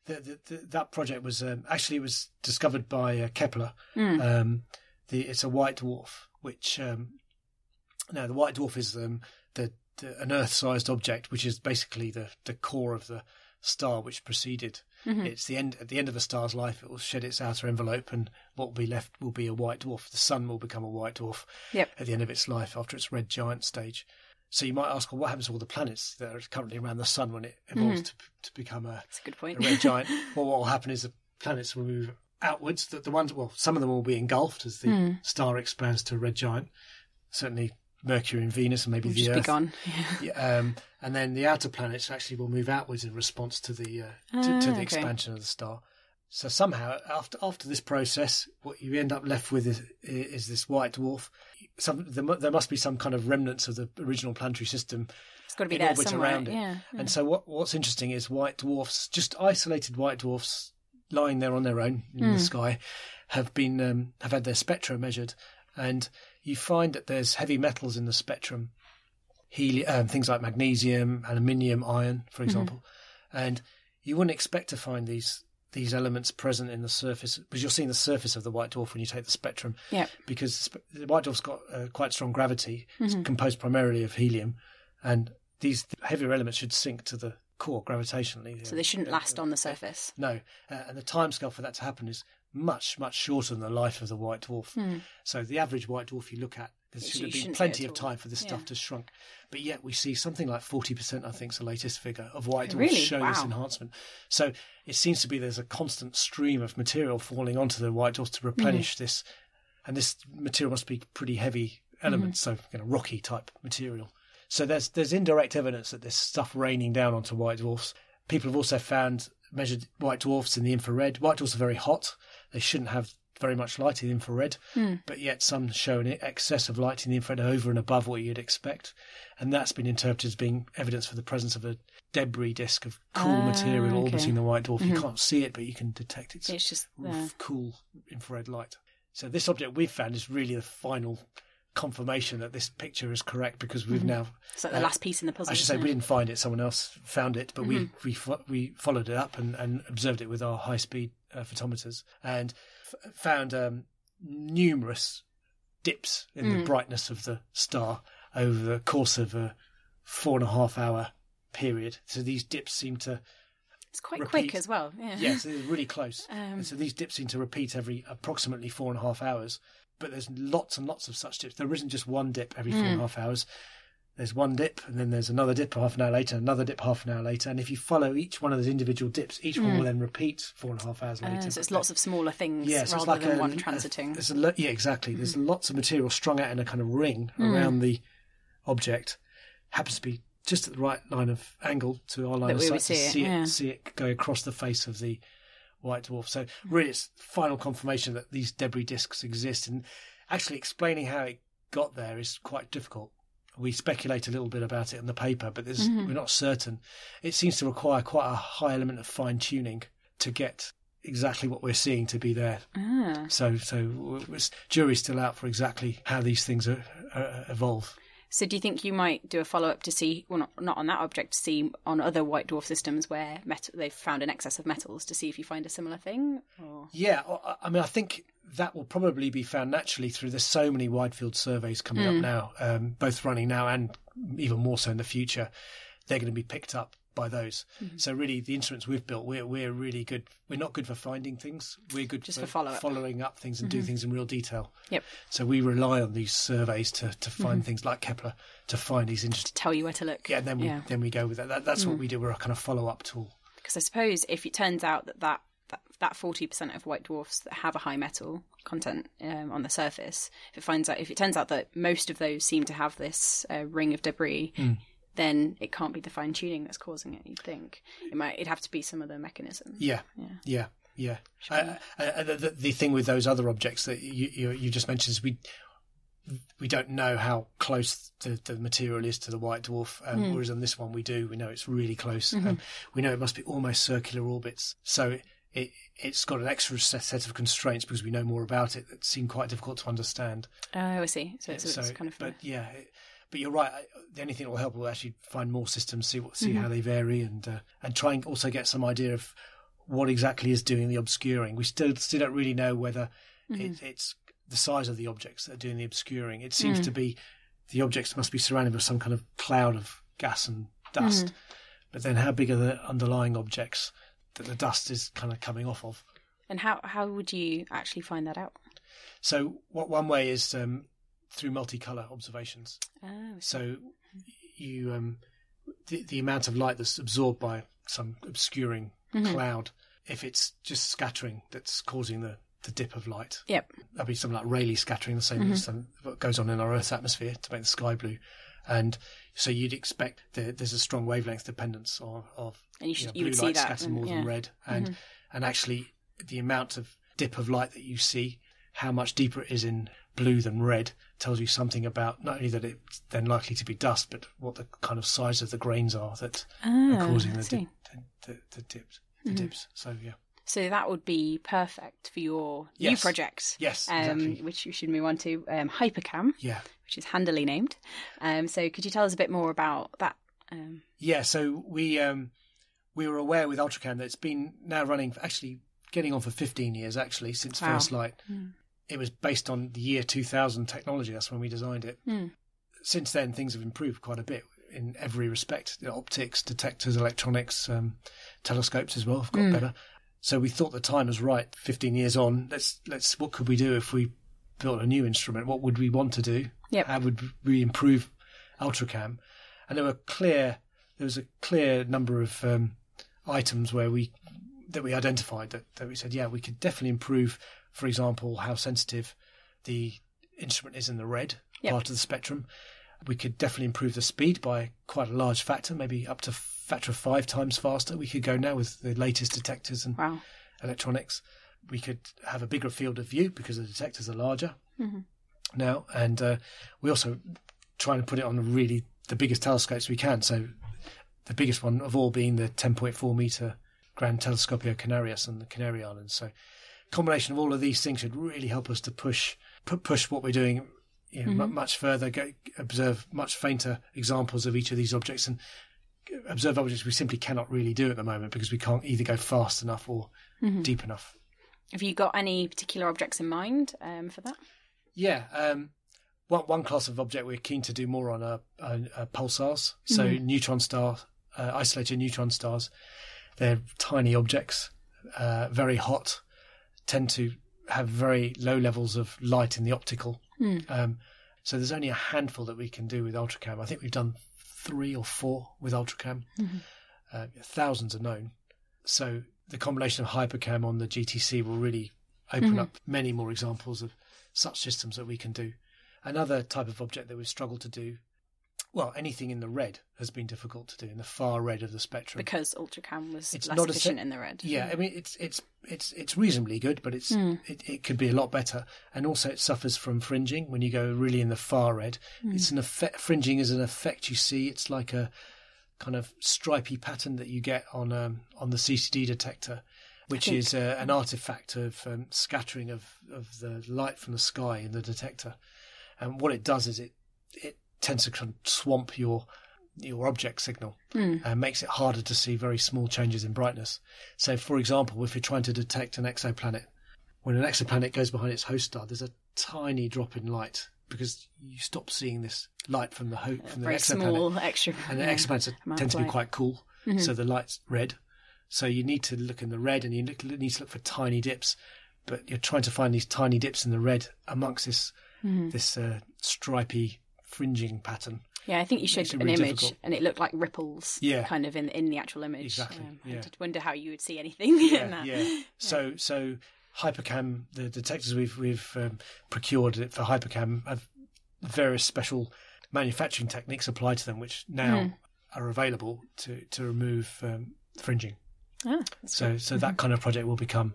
the, the, the, that project was um, actually it was discovered by uh, Kepler. Mm. Um, the, it's a white dwarf, which um, no, the white dwarf is um, the, the an Earth-sized object, which is basically the the core of the star which preceded. Mm-hmm. It's the end at the end of a star's life. It will shed its outer envelope, and what will be left will be a white dwarf. The sun will become a white dwarf Yep. at the end of its life after its red giant stage. So you might ask, well, what happens to all the planets that are currently around the sun when it evolves to, to become a, That's a good a red giant? Well, what will happen is the planets will move outwards. The, the ones, well, some of them will be engulfed as the Hmm. star expands to a red giant. Certainly Mercury and Venus, and maybe We'll the just Earth. be gone. Yeah, um, and then the outer planets actually will move outwards in response to the uh, to, to Ah, the okay. expansion of the star. So somehow, after after this process, what you end up left with is, is this white dwarf. Some there, there must be some kind of remnants of the original planetary system It's got to be in there orbit somewhere. around it. Yeah. And so what what's interesting is white dwarfs, just isolated white dwarfs lying there on their own in Hmm. the sky, have been um, have had their spectra measured, and you find that there's heavy metals in the spectrum, heli- um, things like magnesium, aluminium, iron, for example, and you wouldn't expect to find these these elements present in the surface because you're seeing the surface of the white dwarf when you take the spectrum Yeah. because the white dwarf's got uh, quite strong gravity. It's Mm-hmm. composed primarily of helium, and these heavier elements should sink to the core gravitationally. So they shouldn't last on the surface. No, uh, and the timescale for that to happen is much, much shorter than the life of the white dwarf. So the average white dwarf you look at, there should have been plenty of time for this stuff to shrunk. But yet we see something like 40%, I think, is the latest figure of white dwarfs Really? showing this enhancement. So it seems to be there's a constant stream of material falling onto the white dwarfs to replenish Mm-hmm. this. And this material must be pretty heavy elements, so you know, rocky type material. So there's there's indirect evidence that there's stuff raining down onto white dwarfs. People have also found measured white dwarfs in the infrared. White dwarfs are very hot. They shouldn't have very much light in the infrared, but yet some show an excess of light in the infrared over and above what you'd expect. And that's been interpreted as being evidence for the presence of a debris disk of cool Ah, material okay. orbiting the white dwarf. You can't see it, but you can detect its It's just cool infrared light. So this object we've found is really the final confirmation that this picture is correct because we've now It's like the uh, last piece in the puzzle. I should say isn't we didn't find it; someone else found it, but we we fo- we followed it up and, and observed it with our high speed uh, photometers and f- found um, numerous dips in the brightness of the star over the course of a four and a half hour period. So these dips seem to It's quite repeat- quick as well. Yeah. yes, they're really close. Um, so these dips seem to repeat every approximately four and a half hours. But there's lots and lots of such dips. There isn't just one dip every four and a half hours. There's one dip, and then there's another dip half an hour later, another dip half an hour later. And if you follow each one of those individual dips, each one will then repeat four and a half hours later. Hmm. Uh, so it's lots of smaller things yeah, so rather it's like than a, one a- transiting. a lo- yeah, exactly. There's Hmm. lots of material strung out in a kind of ring around the object. Happens to be just at the right line of angle to our line That of sight would to see it, see yeah. it, see it go across the face of the white dwarf. So really, it's final confirmation that these debris disks exist, and actually explaining how it got there is quite difficult. We speculate a little bit about it in the paper, but there's, we're not certain. It seems to require quite a high element of fine tuning to get exactly what we're seeing to be there. Ah. So, so jury's still out for exactly how these things are, uh, evolve. So do you think you might do a follow up to see, well, not, not on that object, to see on other white dwarf systems where metal, they've found an excess of metals to see if you find a similar thing? Or Yeah, I mean, I think that will probably be found naturally through. There's so many wide field surveys coming up mm. now, um, both running now and even more so in the future. They're going to be picked up by those. Mm-hmm. So really, the instruments we've built, we're we're really good. We're not good for finding things. We're good Just for follow-up. following up things and do mm-hmm. things in real detail. Yep. So we rely on these surveys to to find mm-hmm. things like Kepler to find these interesting. tell you where to look? Yeah, and then we Yeah. then we go with that. that that's what mm. we do. We're a kind of follow up tool. Because I suppose if it turns out that that that, that 40% of white dwarfs that have a high metal content um, on the surface, if it finds out if it turns out that most of those seem to have this uh, ring of debris, then it can't be the fine tuning that's causing it. You'd think it might. It'd have to be some other mechanism. Yeah, yeah, yeah. Uh, uh, the, the, the thing with those other objects that you, you you just mentioned is we we don't know how close the, the material is to the white dwarf, um, whereas on this one we do. We know it's really close. Um, we know it must be almost circular orbits, so it, it it's got an extra set, set of constraints because we know more about it that seem quite difficult to understand. Oh, I see. So it's, so, it's kind of. but yeah, it, but you're right. The only thing that will help will actually find more systems, see what see how mm-hmm. they vary, and uh, and try and also get some idea of what exactly is doing the obscuring. We still still don't really know whether it, mm-hmm. it's the size of the objects that are doing the obscuring. It seems to mm. be the objects must be surrounded with some kind of cloud of gas and dust, mm-hmm. but then how big are the underlying objects that the dust is kind of coming off of? and how how would you actually find that out? So, what one way is um, through multicolor observations. Oh, So you um, the the amount of light that's absorbed by some obscuring cloud, if it's just scattering that's causing the, the dip of light, yep. that'd be something like Rayleigh scattering, the same as some, what goes on in our Earth's atmosphere to make the sky blue. And so you'd expect that there's a strong wavelength dependence of, of And you should- know, you blue would see light scatters and- more yeah. than red, mm-hmm. and and actually the amount of dip of light that you see, how much deeper it is in blue than red, tells you something about not only that it's then likely to be dust, but what the kind of size of the grains are that Ah, are causing the, dip, the, the, the dips. The mm-hmm. dips. So yeah. So that would be perfect for your new project. Yes, Um, exactly. which you should move on to um, Hypercam, Yeah. which is handily named. Um, so could you tell us a bit more about that? Um, Yeah, so we um, we were aware with Ultracam that it's been now running, for actually getting on for 15 years, actually, since Wow. First Light. It was based on the year 2000 technology. That's when we designed it. Since then, things have improved quite a bit in every respect. The optics, detectors, electronics, um, telescopes as well have got better. So we thought the time was right. 15 years on, let's let's what could we do if we built a new instrument? What would we want to do? Yep. How would we improve Ultracam? And there were clear there was a clear number of um, items where we that we identified that, that we said, yeah, we could definitely improve, for example, how sensitive the instrument is in the red Yep. part of the spectrum. We could definitely improve the speed by quite a large factor, maybe up to factor of five times faster. We could go now with the latest detectors and wow. electronics. We could have a bigger field of view because the detectors are larger now, and uh, we also trying to put it on really the biggest telescopes we can. So the biggest one of all being the 10.4 meter Grand Telescopio Canarias and the Canary Islands. So combination of all of these things should really help us to push pu- push what we're doing you know, mu much further. Go, observe much fainter examples of each of these objects and observe objects we simply cannot really do at the moment because we can't either go fast enough or deep enough. Have you got any particular objects in mind um, for that? Yeah. Um, one, one class of object we're keen to do more on are, are, are pulsars. So neutron star, uh, isolated neutron stars. They're tiny objects, uh, very hot, tend to have very low levels of light in the optical. Um, so there's only a handful that we can do with Ultracam. I think we've done three or four with Ultracam. Uh, thousands are known. So the combination of Hypercam on the GTC will really open up many more examples of such systems that we can do. Another type of object that we've struggled to do well, anything in the red has been difficult to do in the far red of the spectrum. because ultracam was It's less not efficient se- in the red. Yeah, I mean it's it's it's it's reasonably good, but it's Hmm. it, it could be a lot better. And also, it suffers from fringing when you go really in the far red. Hmm. It's an effect. Fringing is an effect you see. It's like a kind of stripy pattern that you get on um, on the CCD detector, which is uh, an artifact of um, scattering of of the light from the sky in the detector. And what it does is it it tends to swamp your your object signal and makes it harder to see very small changes in brightness. So, for example, if you're trying to detect an exoplanet, when an exoplanet goes behind its host star, there's a tiny drop in light because you stop seeing this light from the ho- from the Very exoplanet. small extra. And the yeah, exoplanets tend to be quite cool, mm-hmm. so the light's red. So you need to look in the red, and you look, need to look for tiny dips. But you're trying to find these tiny dips in the red amongst this mm-hmm. this uh, stripy fringing pattern. Yeah, I think you showed an really image, difficult. and it looked like ripples. Yeah. kind of in in the actual image. Exactly, Um, I did wonder how you would see anything in that. yeah. So so Hypercam, the detectors we've we've um, procured it for Hypercam have various special manufacturing techniques applied to them, which now Hmm. are available to to remove um, fringing. Ah, So so that kind of project will become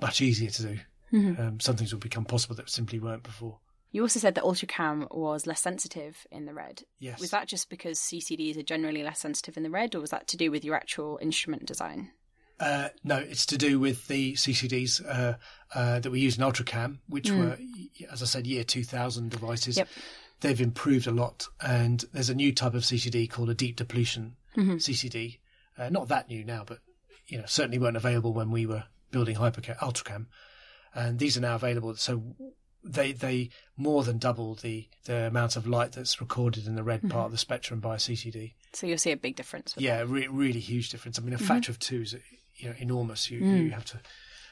much easier to do. Mm-hmm. Um, some things will become possible that simply weren't before. You also said that ultracam was less sensitive in the red. Yes. Was that just because CCDs are generally less sensitive in the red, or was that to do with your actual instrument design? Uh, no, it's to do with the CCDs uh, uh, that we use in Ultracam, which were, as I said, year 2000 devices. Yep. They've improved a lot, and there's a new type of CCD called a deep depletion CCD. Uh, not that new now, but you know certainly weren't available when we were building Hypercam, Ultracam, and these are now available. So they they more than double the the amount of light that's recorded in the red mm-hmm. part of the spectrum by a CCD. So you'll see a big difference. Yeah, re- really huge difference. I mean, a mm-hmm. factor of two is you know enormous. You you mm. have to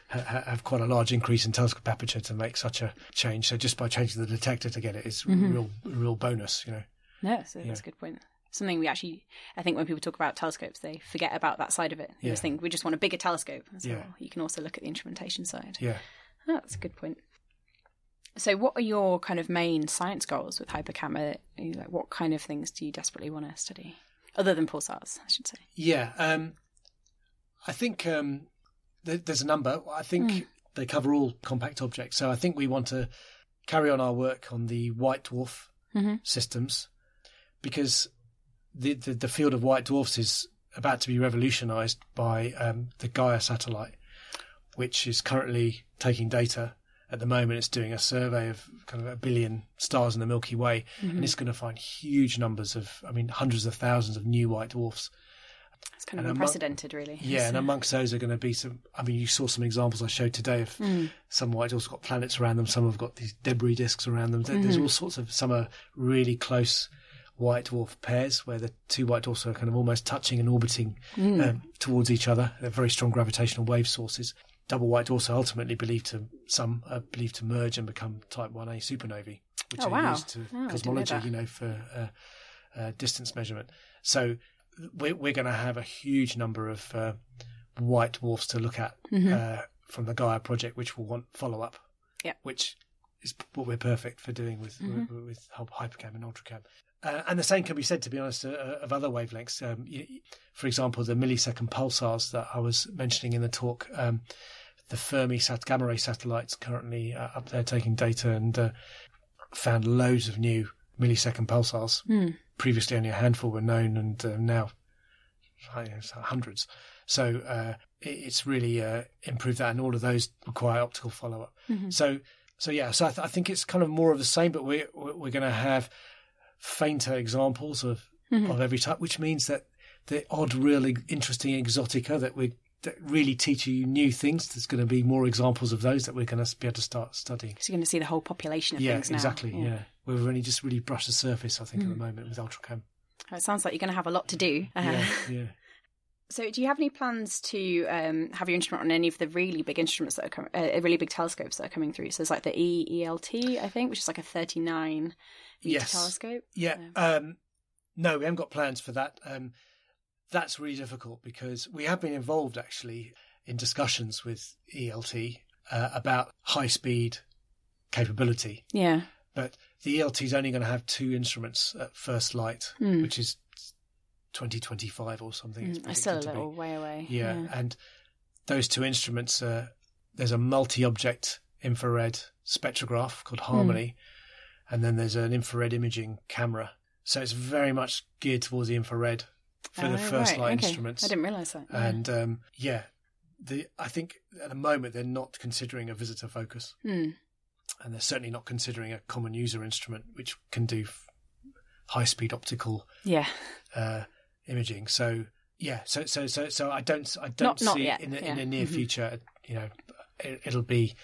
ha- ha- have quite a large increase in telescope aperture to make such a change. So just by changing the detector to get it is mm-hmm. real real bonus. You know. No, so that's a good point. Something we actually, I think when people talk about telescopes, they forget about that side of it. They just Yeah. think we just want a bigger telescope. So Yeah. you can also look at the instrumentation side. Yeah. Oh, that's a good point. So, what are your kind of main science goals with Hypercam? Are you Like, what kind of things do you desperately want to study, other than pulsars? I should say. Yeah, um, I think um, there, there's a number. I think they cover all compact objects. So I think we want to carry on our work on the white dwarf Mhm. systems because the, the the field of white dwarfs is about to be revolutionised by um, the Gaia satellite, which is currently taking data. At the moment, it's doing a survey of kind of a billion stars in the Milky Way, and mm-hmm. it's going to find huge numbers of, I mean, hundreds of thousands of new white dwarfs. It's kind of And among- unprecedented, really. Yeah, and amongst those are going to be some. I mean, you saw some examples I showed today of hmm. some white dwarfs got planets around them. Some have got these debris disks around them. There- There's mm-hmm. all sorts of. Some are really close white dwarf pairs where the two white dwarfs are kind of almost touching and orbiting hmm. um, towards each other. They're very strong gravitational wave sources. Double white dwarfs are ultimately believed to some are believed to merge and become Type One A supernovae, which Oh, are wow. used to Oh, cosmology. You know, for uh, uh, distance measurement. So we're, we're going to have a huge number of uh, white dwarfs to look at uh, from the Gaia project, which will want follow up. Yep. Which is what we're perfect for doing with with, with Hypercam and Ultracam. Uh, and the same can be said, to be honest, uh, of other wavelengths. Um, for example, the millisecond pulsars that I was mentioning in the talk, um, the Fermi sat- gamma ray satellites currently uh, up there taking data and uh, found loads of new millisecond pulsars. Previously, only a handful were known, and uh, now hundreds. So uh, it, it's really uh, improved that, and all of those require optical follow up. So, so yeah, so I, th- I think it's kind of more of the same, but we're we're going to have fainter examples of of every type, which means that the odd, really interesting exotica that we that really teach you new things. There's going to be more examples of those that we're going to be able to start studying. So you're going to see the whole population of Yeah, things now. exactly. Yeah. we've only just really brushed the surface, I think, at the moment with Ultracam. Oh, It sounds like you're going to have a lot to do. Uh, Yeah, yeah. So, do you have any plans to um, have your instrument on any of the really big instruments that are coming, uh, really big telescopes that are coming through? So, there's like the EELT, I think, which is like a 39 Yes. telescope. Yeah. Um, no, we haven't got plans for that. Um, that's really difficult because we have been involved actually in discussions with ELT uh, about high speed capability. Yeah. But the ELT is only going to have two instruments at first light, Hmm. which is 2025 or something. Mm, It's still a little way away. Yeah, and those two instruments are there's a multi-object infrared spectrograph called HARMONI, and then there's an infrared imaging camera. So it's very much geared towards the infrared for the Oh, first right, light okay. instruments. I didn't realise that. yeah. And um, yeah, the I think at the moment they're not considering a visitor focus, Hmm. and they're certainly not considering a common user instrument which can do f- high-speed optical Yeah. uh, imaging. So yeah, so so so so I don't I don't Not- not see yet, in the, yeah. in the near Mhm. future. You know, it, it'll be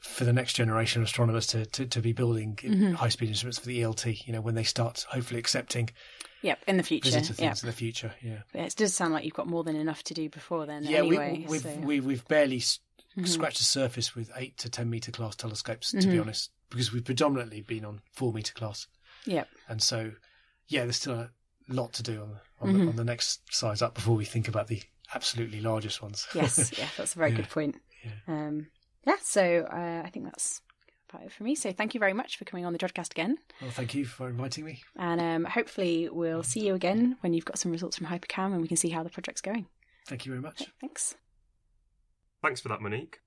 for the next generation of astronomers to to, to be building Mhm. high speed instruments for the ELT. You know, when they start hopefully accepting Yep. In the future. visitor Yeah. things in the future. Yeah, But It does sound like you've got more than enough to do before then. yeah. anyway, we, we've so- we, we've barely s Mhm. scratched the surface with eight to ten meter class telescopes. To be Mhm. honest, because we've predominantly been on four meter class. Yep. And so, yeah, there's still a lot to do on, on, the, on the next size up before we think about the absolutely largest ones. Yes. Yeah. That's a very Yeah. good point. Yeah. Um, yeah. So uh, I think that's about it for me. So thank you very much for coming on the Jodcast again. Well, thank you for inviting me. And um, hopefully we'll see you again when you've got some results from Hypercam and we can see how the project's going. Thank you very much. Okay, thanks. Thanks for that, Monique.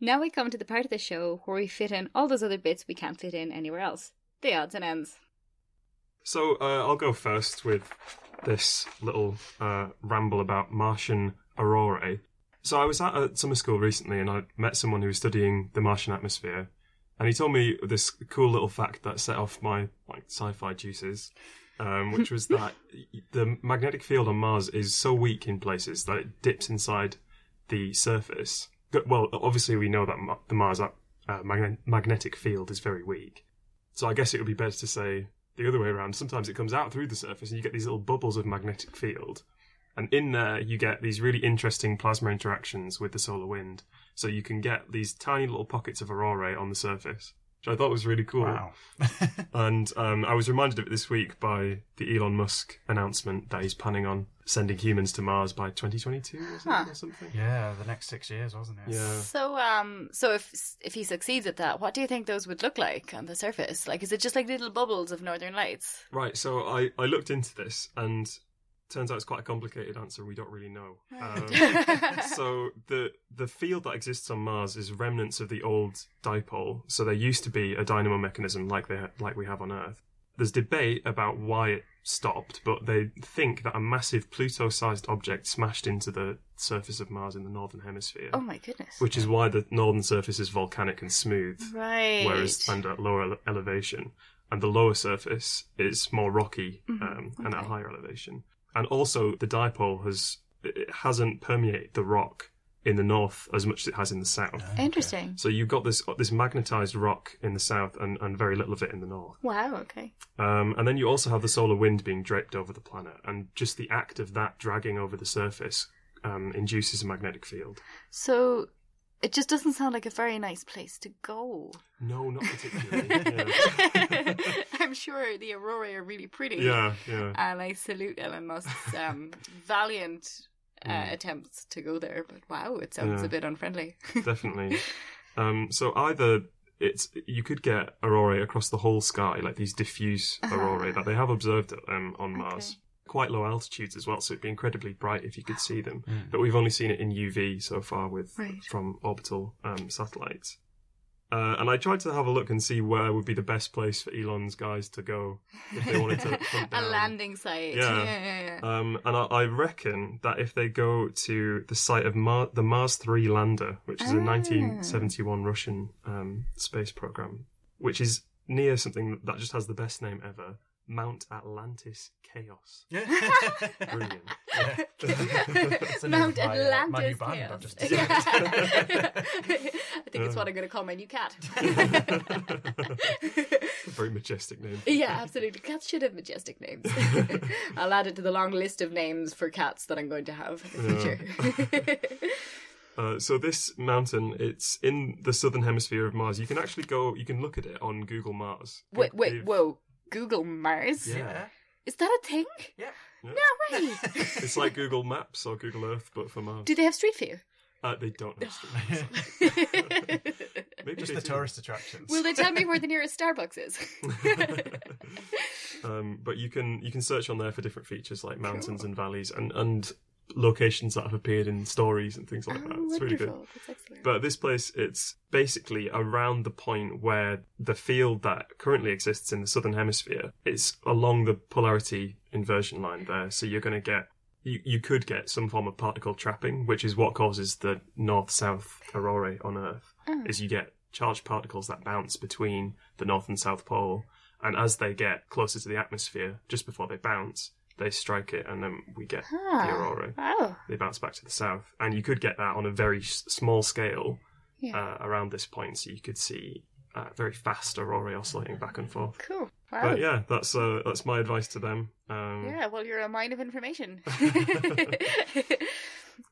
Now we come to the part of the show where we fit in all those other bits we can't fit in anywhere else. The odds and ends. So uh, I'll go first with this little uh, ramble about Martian aurorae. So I was at a summer school recently, and I met someone who was studying the Martian atmosphere, and he told me this cool little fact that set off my like sci-fi juices, um, which was that the magnetic field on Mars is so weak in places that it dips inside the surface. Well, obviously we know that Ma- the Mars uh, magne- magnetic field is very weak. So I guess it would be better to say the other way around. Sometimes it comes out through the surface and you get these little bubbles of magnetic field. And in there, you get these really interesting plasma interactions with the solar wind. So you can get these tiny little pockets of aurorae on the surface, which I thought was really cool. Wow. And um, I was reminded of it this week by the Elon Musk announcement that he's planning on sending humans to Mars by 2022 or something. Huh. Or something. yeah, the next six years, wasn't it? Yeah. So, um, so if if he succeeds at that, what do you think those would look like on the surface? Like, is it just like little bubbles of northern lights? Right, so I, I looked into this and turns out it's quite a complicated answer. We don't really know. Um, so the the field that exists on Mars is remnants of the old dipole. So there used to be a dynamo mechanism like they like we have on Earth. There's debate about why it stopped, but they think that a massive Pluto-sized object smashed into the surface of Mars in the northern hemisphere, oh my goodness! which is why the northern surface is volcanic and smooth right. whereas and at lower ele- elevation, and the lower surface is more rocky Mhm, um, and at a higher elevation. And also, the dipole has it hasn't permeated the rock in the north as much as it has in the south. Interesting. So you've got this this magnetized rock in the south and, and very little of it in the north. Wow. Okay. Um, and then you also have the solar wind being draped over the planet, and just the act of that dragging over the surface um, induces a magnetic field. So it just doesn't sound like a very nice place to go. No, not particularly. yeah. I'm sure the aurora are really pretty. yeah, yeah. And I salute Elon Musk's um, valiant uh, Mm. attempts to go there. But wow, it sounds Yeah. a bit unfriendly. definitely. Um, so either it's you could get aurorae across the whole sky, like these diffuse Uh-huh. aurorae that they have observed um, on Mars, quite low altitudes as well. So it'd be incredibly bright if you could see them. Mm. But we've only seen it in UV so far with Right. from orbital um, satellites. Uh, and I tried to have a look and see where would be the best place for Elon's guys to go if they wanted to hunt a landing site. Yeah. yeah, yeah. yeah. um, and I, I reckon that if they go to the site of Mar- the Mars 3 lander, which is a Ah. 1971 Russian um, space program, which is near something that just has the best name ever Mount Atlantis Chaos. Brilliant. It's the Mount of my, uh, my new Atlantis band Chaos. I've just Yeah. discovered. I think it's what I'm going to call my new cat. Very majestic name. yeah, absolutely. Cats should have majestic names. I'll add it to the long list of names for cats that I'm going to have in the future. Uh, so this mountain, it's in the southern hemisphere of Mars. You can actually go, you can look at it on Google Mars. wait, wait, They've- whoa. Google Mars? Yeah. Is that a thing? Yeah. No way. It's like Google Maps or Google Earth, but for Mars. Do they have Street View? Uh, they don't have street Maybe Just they the do. tourist attractions. Will they tell me where the nearest Starbucks is? um, but you can you can search on there for different features like mountains and valleys and and locations that have appeared in stories and things like oh, that. oh, It's really good. wonderful. That's excellent. But this place, it's basically around the point where the field that currently exists in the southern hemisphere, is along the polarity inversion line there. So you're going to get, you, you could get some form of particle trapping, which is what causes the north-south aurora on Earth. Oh. Is you get charged particles that bounce between the north and south pole, and as they get closer to the atmosphere, just before they bounce, they strike it, and then we get the aurora Wow. they bounce back to the south, and you could get that on a very s- small scale Yeah. uh, around this point, so you could see uh, very fast aurora oscillating back and forth. Cool. Wow. But yeah, that's uh, that's my advice to them. Um, Yeah, well, you're a mine of information.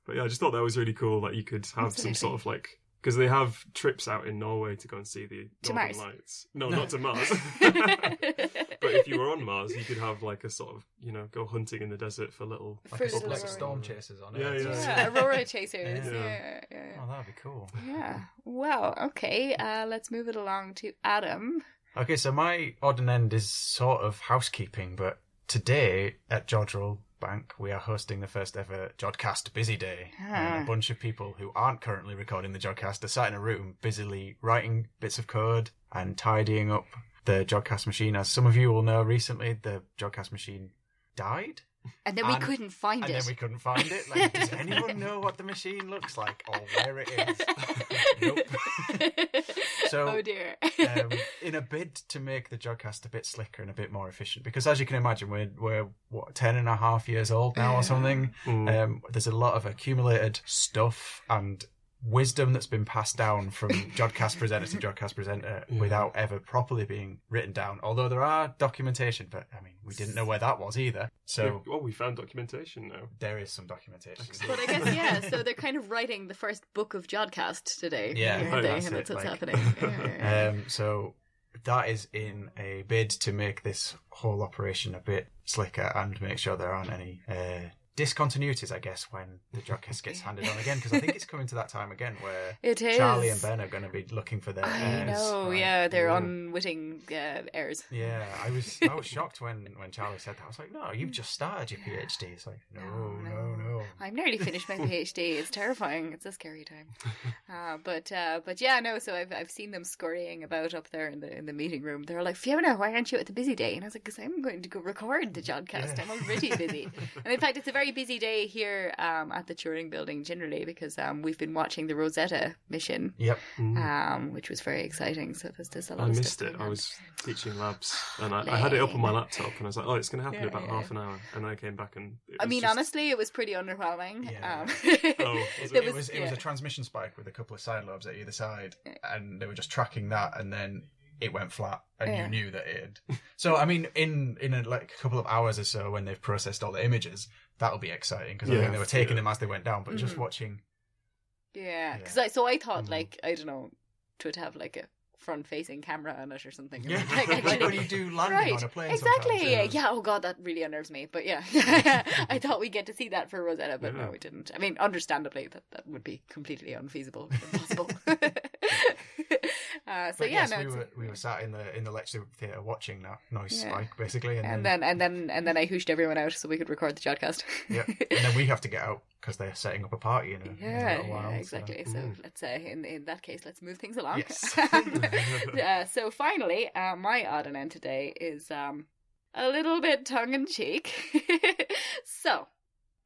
But yeah, I just thought that was really cool that you could have Absolutely. some sort of like because they have trips out in Norway to go and see the To Northern Mars. Lights. No, not to Mars. but if you were on Mars, you could have like a sort of you know go hunting in the desert for little like, For a, like aurora. storm chasers on Yeah, it. yeah. yeah, Aurora Chasers. Yeah. Yeah, yeah, yeah. Oh, that'd be cool. Yeah. Wow. Okay. Uh, let's move it along to Adam. Okay, so my odd and end is sort of housekeeping, but today at Jodrell Bank we are hosting the first ever Jodcast Busy Day. And Ah. a bunch of people who aren't currently recording the Jodcast are sat in a room busily writing bits of code and tidying up the Jodcast machine. As some of you will know, recently the Jodcast machine died. And then we And- couldn't find and it. And then we couldn't find it. Like, does anyone know what the machine looks like or where it is? So, oh dear. um, in a bid to make the Jodcast a bit slicker and a bit more efficient, because as you can imagine, we're we're what ten and a half years old now or something. Mm. Um, there's a lot of accumulated stuff and wisdom that's been passed down from Jodcast presenter to Jodcast presenter Yeah. without ever properly being written down. Although there are documentation, but I mean, we didn't know where that was either. So oh, we found documentation now. there is some documentation. But I guess yeah. So they're kind of writing the first book of Jodcast today. Yeah, aren't oh, they? that's and it, that's what's like- happening. Yeah, yeah, yeah. Um, so that is in a bid to make this whole operation a bit slicker and make sure there aren't any uh, discontinuities, I guess, when the Jodcast gets handed on again. Because I think it's coming to that time again where It is. Charlie and Ben are going to be looking for their I heirs. know. right? Yeah, they're unwitting uh, heirs. Yeah, I was I was shocked when, when Charlie said that. I was like, "No, you've just started your PhD." It's like, "No, No, no, no." I'm nearly finished my PhD. It's terrifying. It's a scary time. Uh, but uh, but yeah, no. So I've I've seen them scurrying about up there in the in the meeting room. They're like, Fiona, why aren't you at the busy day? And I was like, because I'm going to go record the Jodcast. Yeah. I'm already busy. and in fact, it's a very busy day here um, at the Turing Building generally because um, we've been watching the Rosetta mission, Yep. Mm. um, which was very exciting. So there's, there's a lot I missed it. I was teaching labs, and I, I had it up on my laptop, and I was like, "Oh, it's going to happen Yeah, in about yeah. half an hour." And then I came back, and it I mean, just- honestly, it was pretty underwhelming. Yeah. Um, Oh, was it? it was it was yeah. a transmission spike with a couple of side lobes at either side, and they were just tracking that, and then it went flat, and Yeah. you knew that it. Had. So I mean, in in a, like a couple of hours or so, when they've processed all the images, that'll be exciting because I think they were taking yeah. them as they went down. But just Mhm. watching, Yeah, Yeah. because I so I thought Mhm. like I don't know, to it have like a front-facing camera on it or something. yeah, like, actually- when you do landing right, on a plane, exactly. sometimes, Yeah. Oh god, that really unnerves me. But yeah, I thought we'd get to see that for Rosetta, but Yeah. no, we didn't. I mean, understandably, that that would be completely unfeasible, impossible. uh, so But yeah, yes, no, we were we were sat in the in the lecture theatre watching that noise Yeah. spike basically, and, and then, then and then and then I hooshed everyone out so we could record the podcast. yeah, and then we have to get out because they're setting up a party in a, in a Yeah, little while. yeah, exactly. So, Mm. let's say in in that case, let's move things along. Yes. uh, so finally, uh, my odd and end today is um, a little bit tongue in cheek. so,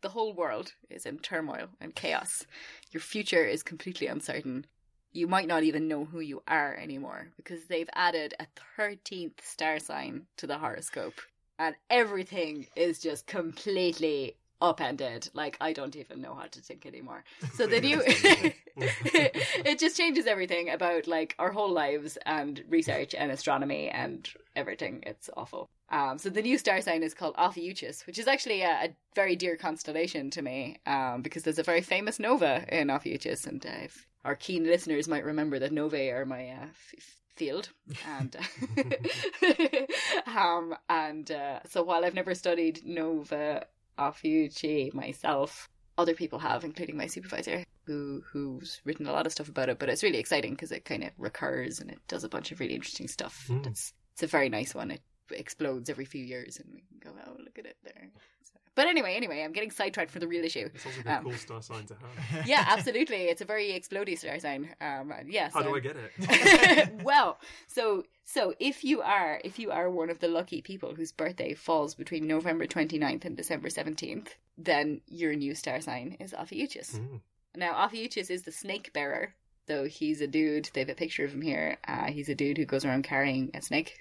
the whole world is in turmoil and chaos. Your future is completely uncertain. You might not even know who you are anymore because they've added a thirteenth star sign to the horoscope, and everything is just completely upended. Like I don't even know how to think anymore. So the new it just changes everything about like our whole lives and research and astronomy and everything. It's awful. Um, so the new star sign is called Ophiuchus, which is actually a, a very dear constellation to me um, because there's a very famous nova in Ophiuchus, and uh, if our keen listeners might remember that novae are my uh, f- field, and um, and uh, so while I've never studied nova Ophiuchi myself, other people have, including my supervisor, who who's written a lot of stuff about it. But it's really exciting because it kind of recurs and it does a bunch of really interesting stuff. Mm. It's it's a very nice one. It explodes every few years, and we can go, oh, look at it there. So- but anyway, anyway, I'm getting sidetracked for the real issue. It's also a Um, cool star sign to have. Yeah, absolutely. It's a very explodey star sign. Um, yes. How do I'm- I get it? well, so so if you are if you are one of the lucky people whose birthday falls between November 29th and December 17th, then your new star sign is Ophiuchus. Mm. Now, Ophiuchus is the snake bearer. So he's a dude. They have a picture of him here. Uh, he's a dude who goes around carrying a snake.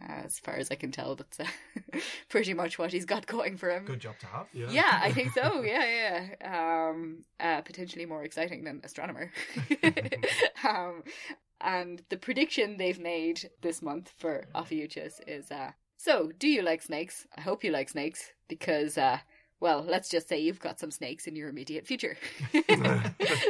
Uh, as far as I can tell, that's uh, pretty much what he's got going for him. Good job to have. Yeah. Yeah, I think so. Yeah, yeah. Um, uh, potentially more exciting than astronomer. um, and the prediction they've made this month for Ophiuchus is: uh, so, do you like snakes? I hope you like snakes because, uh, well, let's just say you've got some snakes in your immediate future.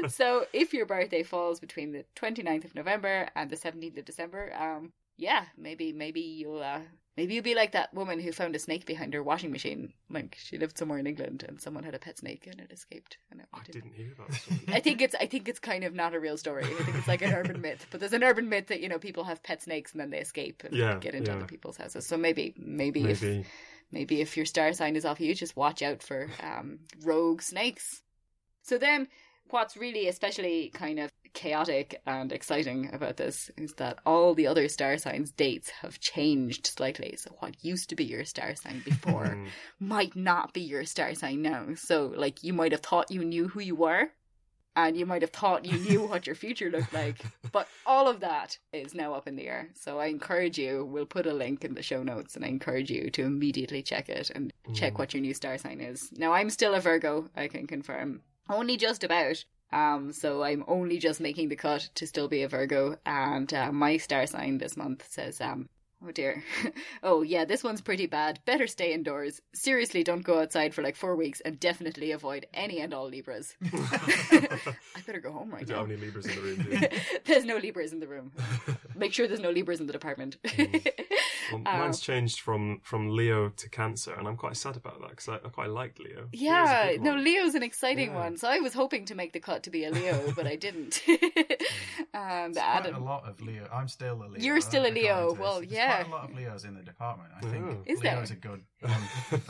so, if your birthday falls between the 29th of November and the 17th of December, um, yeah, maybe maybe you'll uh, maybe you'll be like that woman who found a snake behind her washing machine. Like she lived somewhere in England and someone had a pet snake and it escaped. And it I didn't- hear that story. I think it's I think it's kind of not a real story. I think it's like an urban myth. But there's an urban myth that you know people have pet snakes and then they escape and Yeah, get into yeah. other people's houses. So maybe maybe, if Maybe. maybe if your star sign is off you, just watch out for um, rogue snakes. So then, what's really especially kind of chaotic and exciting about this is that all the other star signs' dates have changed slightly. So what used to be your star sign before Mm. might not be your star sign now. So, like, you might have thought you knew who you were, and you might have thought you knew what your future looked like, but all of that is now up in the air. So, I encourage you, we'll put a link in the show notes, and I encourage you to immediately check it and check Mm. what your new star sign is. Now, I'm still a Virgo, I can confirm. Only just about. Um, so I'm only just making the cut to still be a Virgo, and uh, my star sign this month says, um, oh dear, oh yeah, this one's pretty bad. Better stay indoors. Seriously, don't go outside for like four weeks, and definitely avoid any and all Libras. I better go home right now. Libras in the room. There's no Libras in the room. Make sure there's no Libras in the department. Well, Um, mine's changed from from Leo to Cancer, and I'm quite sad about that because I, I quite liked Leo. Yeah, good no. Leo's an exciting Yeah. one. So I was hoping to make the cut to be a Leo, but I didn't. and Quite Adam, a lot of Leo. I'm still a Leo. You're still a Leo. to this. Well, There's yeah. quite a lot of Leos in the department. I think Oh. Is there? Leo's a good one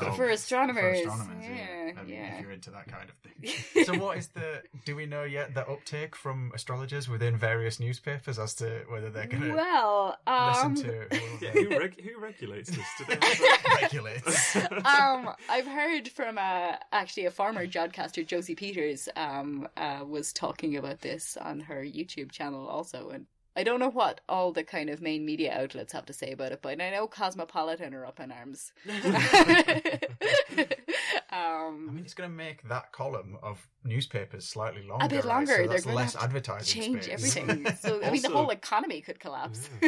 Oh, For astronomers, For astronomers, yeah. yeah, I mean, yeah. if you're into that kind of thing. so, what is the? Do we know yet the uptake from astrologers within various newspapers as to whether they're going to well, um, listen to who Yeah, who, reg- who regulates this? Do they regulates? um, I've heard from uh, actually a former Jodcaster, Josie Peters, um, uh, was talking about this on her YouTube channel also, and I don't know what all the kind of main media outlets have to say about it, but I know Cosmopolitan are up in arms. I um, mean, it's going to make that column of newspapers slightly longer. a bit right? longer. So They're that's going less to have to advertising change space. everything. So I mean, the whole economy could collapse.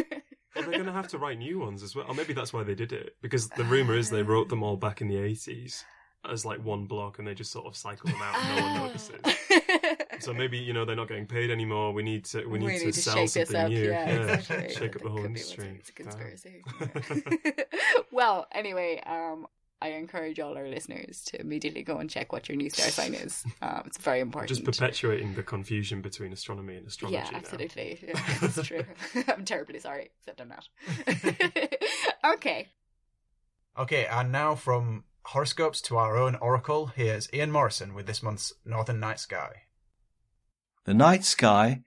Well, they're going to have to write new ones as well. Or maybe that's why they did it. Because the rumour is they wrote them all back in the 80s as like one block and they just sort of cycle them out and no one notices. So maybe, you know, they're not getting paid anymore. We need to we need, to, sell shake this something up. new. Yeah, exactly. Shake up the whole could be what's- industry. It's a conspiracy. Yeah. well, anyway, um, I encourage all our listeners to immediately go and check what your new star sign is. Um, it's very Damn. important. Just perpetuating the confusion between astronomy and astrology. yeah, now. absolutely. Yeah, that's true. I'm terribly sorry, except I'm not. okay. Okay, and now from horoscopes to our own oracle, here's Ian Morison with this month's Northern Night Sky. The Night Sky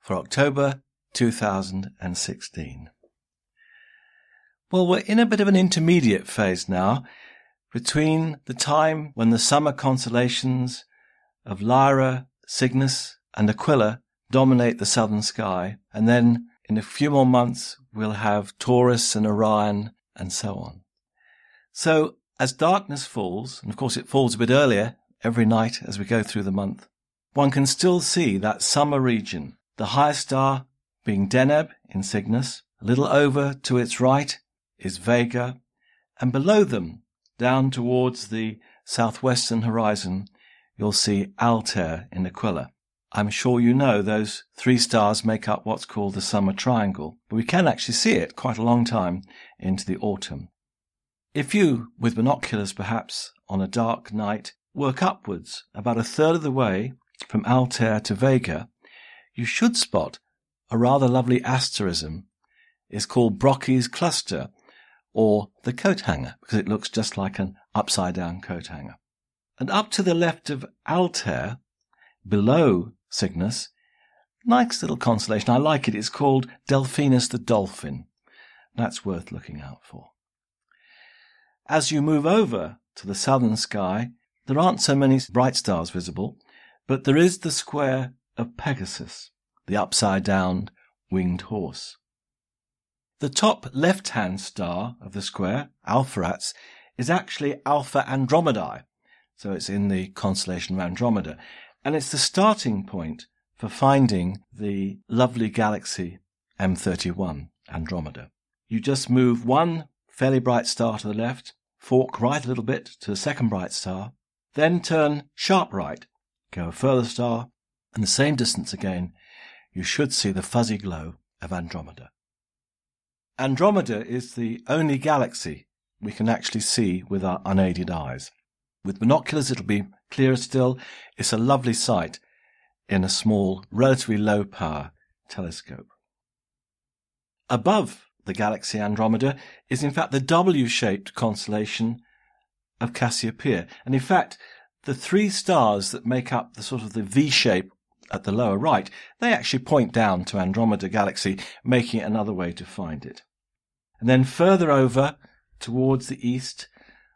for October 2016. Well, we're in a bit of an intermediate phase now between the time when the summer constellations of Lyra, Cygnus, and Aquila dominate the southern sky, and then in a few more months we'll have Taurus and Orion and so on. So as darkness falls, and of course it falls a bit earlier every night as we go through the month, one can still see that summer region, the highest star being Deneb in Cygnus, a little over to its right is Vega, and below them, down towards the southwestern horizon, you'll see Altair in Aquila. I'm sure you know those three stars make up what's called the summer triangle, but we can actually see it quite a long time into the autumn. If you, with binoculars perhaps, on a dark night, work upwards about a third of the way from Altair to Vega, you should spot a rather lovely asterism. It's called Brocchi's cluster, or the coat hanger, because it looks just like an upside down coat hanger. And up to the left of Altair, below Cygnus, nice little constellation. I like it. It's called Delphinus the Dolphin. That's worth looking out for. As you move over to the southern sky, there aren't so many bright stars visible, but there is the square of Pegasus, the upside down winged horse. The top left hand star of the square, Alpheratz, is actually Alpha Andromedae, so it's in the constellation of Andromeda, and it's the starting point for finding the lovely galaxy M31, Andromeda. You just move one fairly bright star to the left, fork right a little bit to the second bright star, then turn sharp right, go a further star, and the same distance again, you should see the fuzzy glow of Andromeda. Andromeda is the only galaxy we can actually see with our unaided eyes. With binoculars, it'll be clearer still. It's a lovely sight in a small, relatively low power telescope. Above the galaxy Andromeda is in fact the W-shaped constellation of Cassiopeia. And in fact, the three stars that make up the sort of the V shape at the lower right, they actually point down to Andromeda Galaxy, making it another way to find it. And then further over towards the east,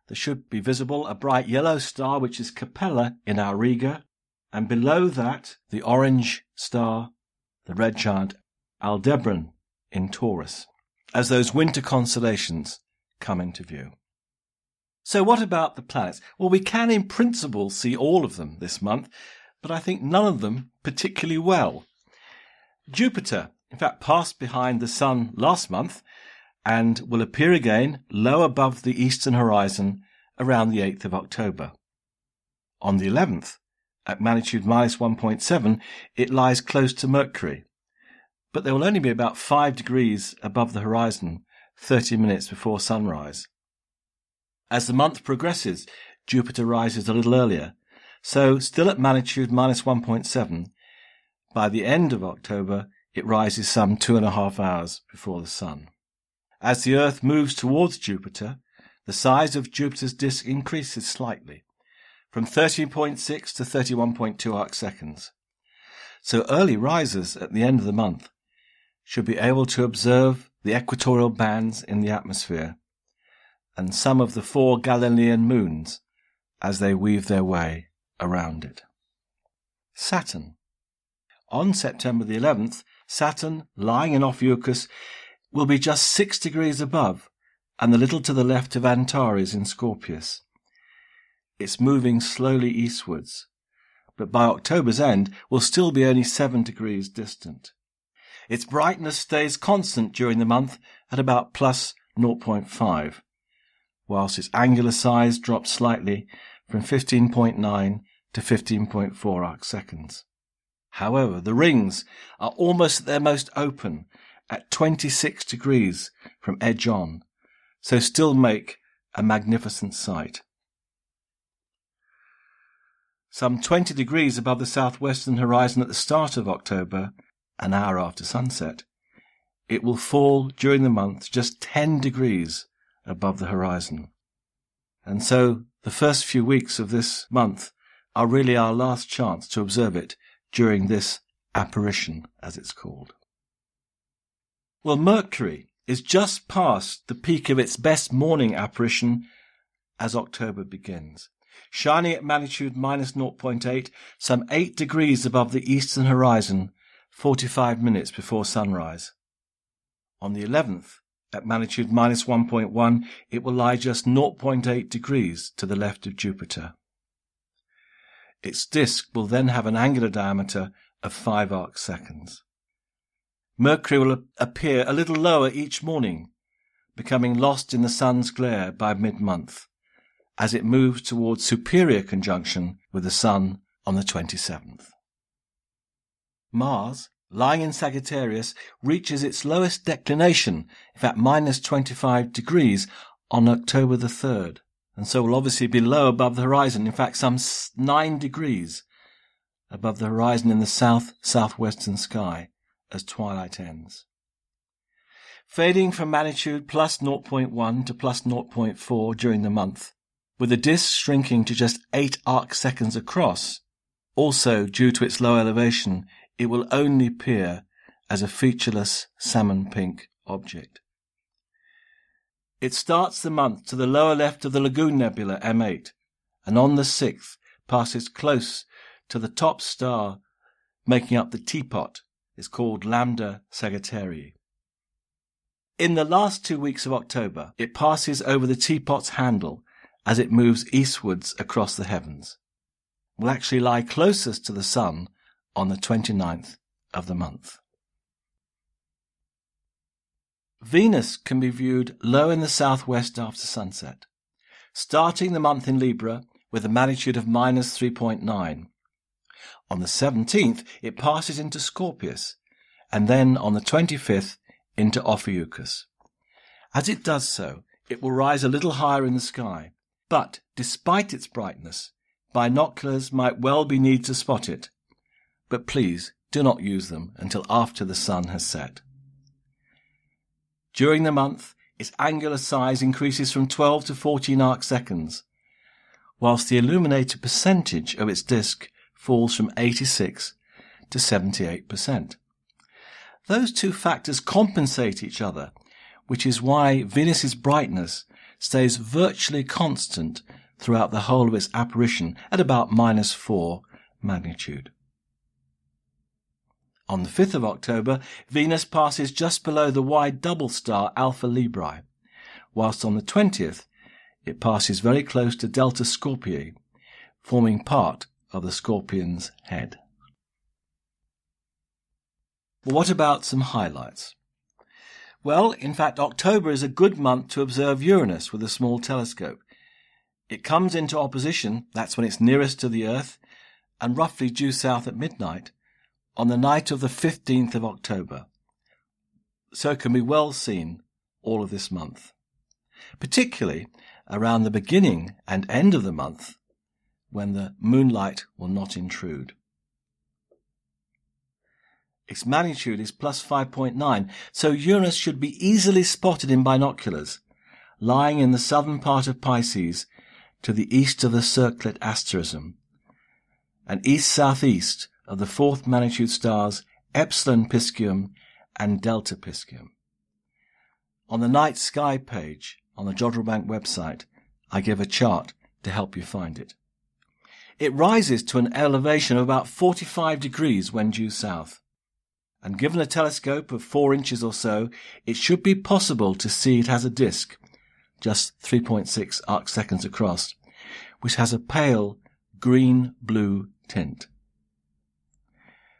there should be visible a bright yellow star, which is Capella in Auriga, and below that, the orange star, the red giant Aldebaran in Taurus as those winter constellations come into view. So what about the planets? Well, we can in principle see all of them this month, but I think none of them particularly well. Jupiter, in fact, passed behind the Sun last month and will appear again low above the eastern horizon around the 8th of October. On the 11th, at magnitude minus 1.7, it lies close to Mercury, but there will only be about 5 degrees above the horizon 30 minutes before sunrise. As the month progresses, Jupiter rises a little earlier, so still at magnitude minus 1.7, by the end of October it rises some two and a half hours before the Sun. As the Earth moves towards Jupiter, the size of Jupiter's disk increases slightly, from 13.6 to 31.2 arc seconds. So early risers at the end of the month should be able to observe the equatorial bands in the atmosphere and some of the four Galilean moons as they weave their way around it. Saturn. On September the 11th, Saturn, lying in Ophiuchus, will be just six degrees above and a little to the left of Antares in Scorpius. It's moving slowly eastwards, but by October's end will still be only seven degrees distant. Its brightness stays constant during the month at about plus 0.5, whilst its angular size drops slightly from 15.9 to 15.4 arc seconds. However, the rings are almost at their most open at 26 degrees from edge on, so still make a magnificent sight. Some 20 degrees above the southwestern horizon at the start of October, an hour after sunset, it will fall during the month just 10 degrees above the horizon. And so the first few weeks of this month are really our last chance to observe it during this apparition, as it's called. Well, Mercury is just past the peak of its best morning apparition as October begins, shining at magnitude minus 0.8, some 8 degrees above the eastern horizon 45 minutes before sunrise. On the 11th, at magnitude minus 1.1, it will lie just 0.8 degrees to the left of Jupiter. Its disk will then have an angular diameter of 5 arc seconds. Mercury will appear a little lower each morning, becoming lost in the sun's glare by mid-month, as it moves towards superior conjunction with the sun on the 27th. Mars, lying in Sagittarius, reaches its lowest declination, in fact minus 25 degrees, on October the 3rd, and so will obviously be low above the horizon, in fact, some nine degrees above the horizon in the south southwestern sky as twilight ends. Fading from magnitude plus 0.1 to plus 0.4 during the month, with the disk shrinking to just 8 arc seconds across. Also, due to its low elevation, it will only appear as a featureless salmon pink object. It starts the month to the lower left of the Lagoon Nebula M8, and on the 6th passes close to the top star making up the teapot. It's called Lambda Sagittarii. In the last two weeks of October, it passes over the teapot's handle as it moves eastwards across the heavens. Will actually lie closest to the sun on the 29th of the month. Venus can be viewed low in the southwest after sunset, starting the month in Libra with a magnitude of minus 3.9. On the 17th, it passes into Scorpius, and then on the 25th into Ophiuchus. As it does so, it will rise a little higher in the sky, but despite its brightness, binoculars might well be needed to spot it. But please do not use them until after the sun has set. During the month, its angular size increases from 12 to 14 arc seconds, whilst the illuminated percentage of its disk falls from 86 to 78%. Those two factors compensate each other, which is why Venus's brightness stays virtually constant throughout the whole of its apparition at about minus 4 magnitude. On the 5th of October, Venus passes just below the wide double star Alpha Librae, whilst on the 20th it passes very close to Delta Scorpii, forming part of the Scorpion's head. what about some highlights? Well, in fact, October is a good month to observe Uranus with a small telescope. It comes into opposition, that's when it's nearest to the Earth, and roughly due south at midnight, on the night of the 15th of October. So can be well seen all of this month, particularly around the beginning and end of the month when the moonlight will not intrude. Its magnitude is plus 5.9, so Uranus should be easily spotted in binoculars, lying in the southern part of Pisces to the east of the circlet asterism, and east-southeast of the fourth magnitude stars Epsilon Piscium and Delta Piscium. On the night sky page on the Jodrell Bank website, I give a chart to help you find it. It rises to an elevation of about 45 degrees when due south. And given a telescope of 4 inches or so, it should be possible to see it has a disk, just 3.6 arc seconds across, which has a pale green-blue tint.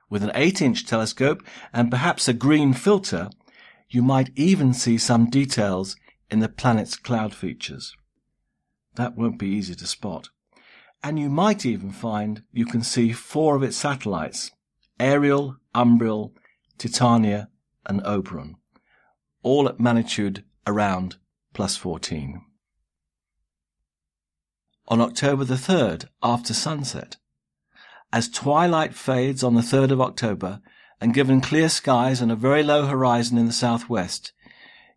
With an 8-inch telescope and perhaps a green filter, you might even see some details in the planet's cloud features. That won't be easy to spot. And you might even find you can see four of its satellites, Ariel, Umbriel, Titania, and Oberon, all at magnitude around plus 14. On October the 3rd, after sunset, as twilight fades on the 3rd of October, and given clear skies and a very low horizon in the southwest,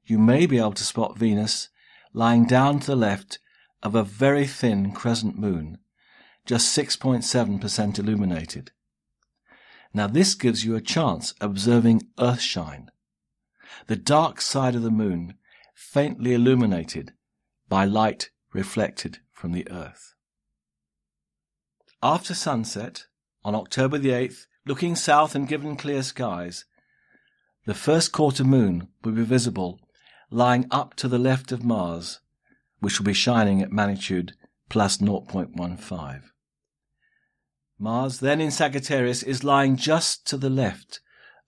you may be able to spot Venus lying down to the left of a very thin crescent moon, just 6.7% illuminated. Now this gives you a chance observing Earthshine, the dark side of the moon faintly illuminated by light reflected from the Earth. After sunset, on October the 8th, looking south and given clear skies, the first quarter moon will be visible lying up to the left of Mars, which will be shining at magnitude plus 0.15. Mars, then in Sagittarius, is lying just to the left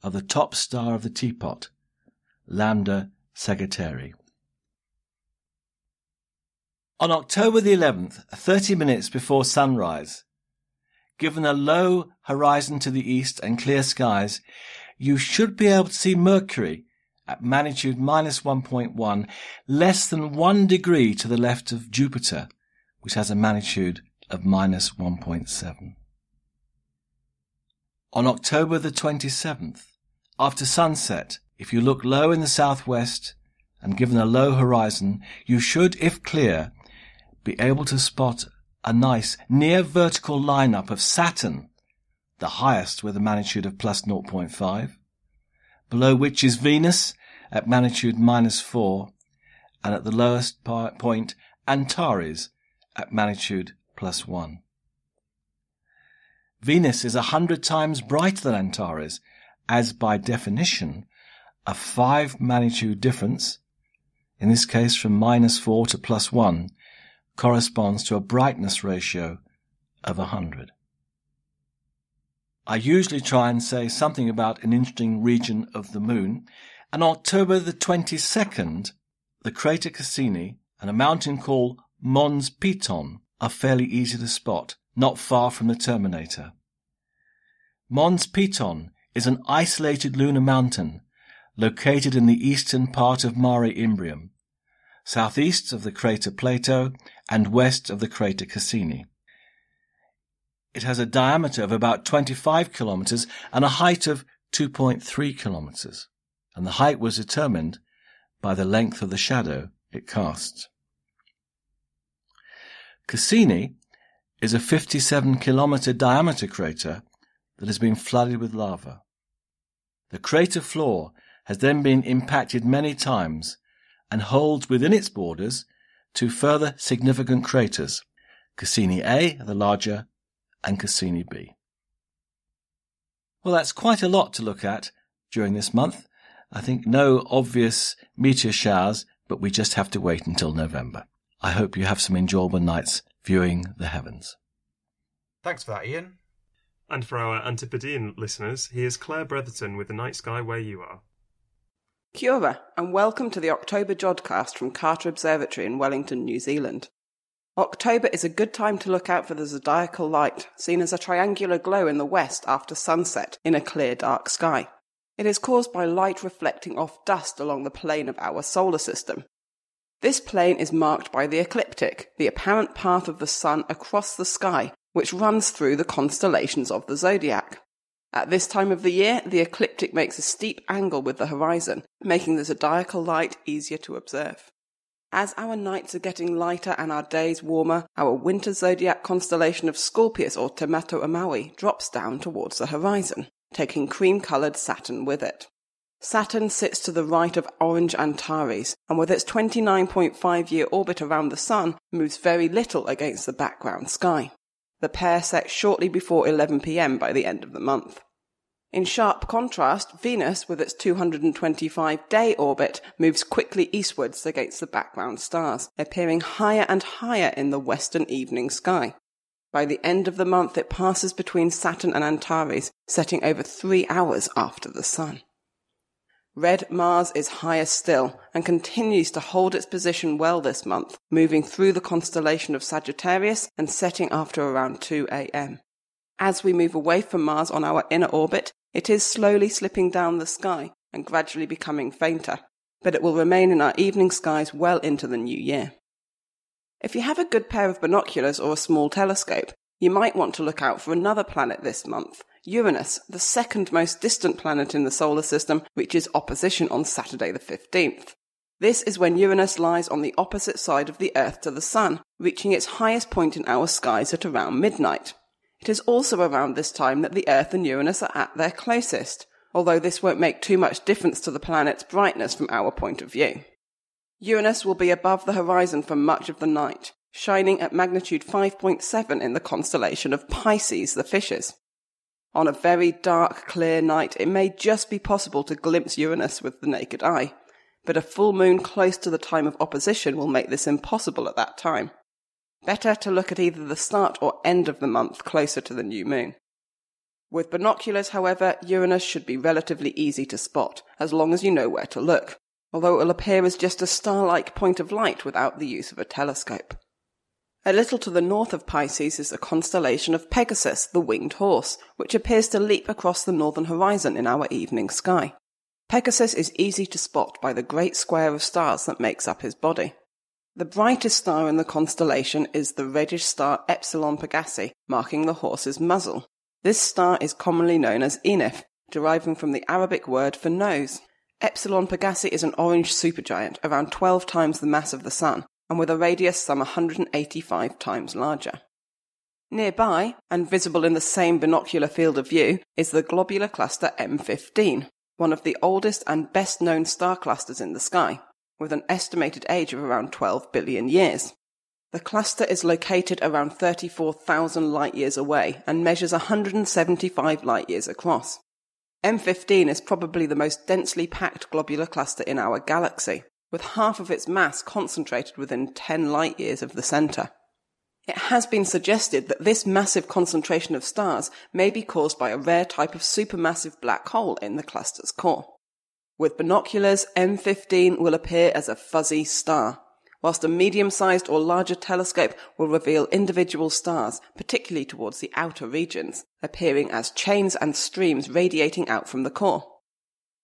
of the top star of the teapot, Lambda Sagittarii. On October the 11th, 30 minutes before sunrise, given a low horizon to the east and clear skies, you should be able to see Mercury at magnitude minus 1.1, less than one degree to the left of Jupiter which has a magnitude of minus 1.7. On October the 27th, after sunset, if you look low in the southwest and given a low horizon, you should, if clear, be able to spot a nice near vertical lineup of Saturn, the highest with a magnitude of plus 0.5, below which is Venus at magnitude minus 4, and at the lowest point Antares at magnitude plus 1. Venus is a hundred times brighter than Antares, as by definition, a five magnitude difference, in this case from minus 4 to plus 1, corresponds to a brightness ratio of 100. I usually try and say something about an interesting region of the moon, and on October the 22nd, the crater Cassini and a mountain called Mons Piton are fairly easy to spot, not far from the Terminator. Mons Piton is an isolated lunar mountain located in the eastern part of Mare Imbrium, southeast of the crater Plato and west of the crater Cassini. It has a diameter of about 25 kilometers and a height of 2.3 kilometers, and the height was determined by the length of the shadow it casts. Cassini is a 57 kilometer diameter crater that has been flooded with lava. The crater floor has then been impacted many times and holds within its borders two further significant craters, Cassini A, the larger, and Cassini B. Well, that's quite a lot to look at during this month. I think no obvious meteor showers, but we just have to wait until November. I hope you have some enjoyable nights viewing the heavens. Thanks for that, Ian. And for our Antipodean listeners, here's Claire Bretherton with The Night Sky Where You Are. Kia ora, and welcome to the October Jodcast from Carter Observatory in Wellington, New Zealand. October is a good time to look out for the zodiacal light, seen as a triangular glow in the west after sunset in a clear dark sky. It is caused by light reflecting off dust along the plane of our solar system. This plane is marked by the ecliptic, the apparent path of the sun across the sky, which runs through the constellations of the zodiac. At this time of the year, the ecliptic makes a steep angle with the horizon, making the zodiacal light easier to observe. As our nights are getting lighter and our days warmer, our winter zodiac constellation of Scorpius or Te Matau a Māui drops down towards the horizon, taking cream-coloured Saturn with it. Saturn sits to the right of orange Antares, and with its 29.5 year orbit around the Sun, moves very little against the background sky. The pair set shortly before 11 pm by the end of the month. In sharp contrast, Venus, with its 225 day orbit, moves quickly eastwards against the background stars, appearing higher and higher in the western evening sky. By the end of the month, it passes between Saturn and Antares, setting over three hours after the Sun. Red Mars is higher still and continues to hold its position well this month, moving through the constellation of Sagittarius and setting after around 2 a.m. As we move away from Mars on our inner orbit, it is slowly slipping down the sky and gradually becoming fainter, but it will remain in our evening skies well into the new year. If you have a good pair of binoculars or a small telescope, you might want to look out for another planet this month, Uranus, the second most distant planet in the solar system, reaches opposition on Saturday the 15th. This is when Uranus lies on the opposite side of the Earth to the Sun, reaching its highest point in our skies at around midnight. It is also around this time that the Earth and Uranus are at their closest, although this won't make too much difference to the planet's brightness from our point of view. Uranus will be above the horizon for much of the night, shining at magnitude 5.7 in the constellation of Pisces, the fishes. On a very dark, clear night, it may just be possible to glimpse Uranus with the naked eye, but a full moon close to the time of opposition will make this impossible at that time. Better to look at either the start or end of the month closer to the new moon. With binoculars, however, Uranus should be relatively easy to spot, as long as you know where to look, although it will appear as just a star-like point of light without the use of a telescope. A little to the north of Pisces is the constellation of Pegasus, the winged horse, which appears to leap across the northern horizon in our evening sky. Pegasus is easy to spot by the great square of stars that makes up his body. The brightest star in the constellation is the reddish star Epsilon Pegasi, marking the horse's muzzle. This star is commonly known as Enif, deriving from the Arabic word for nose. Epsilon Pegasi is an orange supergiant, around 12 times the mass of the Sun, and with a radius some 185 times larger. Nearby, and visible in the same binocular field of view, is the globular cluster M15, one of the oldest and best known star clusters in the sky, with an estimated age of around 12 billion years. The cluster is located around 34,000 light years away and measures 175 light years across. M15 is probably the most densely packed globular cluster in our galaxy, with half of its mass concentrated within 10 light years of the centre. It has been suggested that this massive concentration of stars may be caused by a rare type of supermassive black hole in the cluster's core. With binoculars, M15 will appear as a fuzzy star, whilst a medium-sized or larger telescope will reveal individual stars, particularly towards the outer regions, appearing as chains and streams radiating out from the core.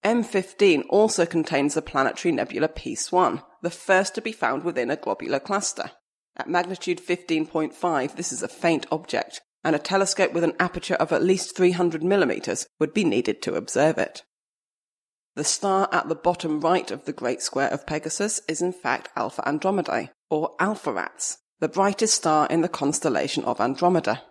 M15 also contains the planetary nebula Pease 1, the first to be found within a globular cluster. At magnitude 15.5, this is a faint object, and a telescope with an aperture of at least 300 millimeters would be needed to observe it. The star at the bottom right of the great square of Pegasus is in fact Alpha Andromedae, or Alpheratz, the brightest star in the constellation of Andromeda.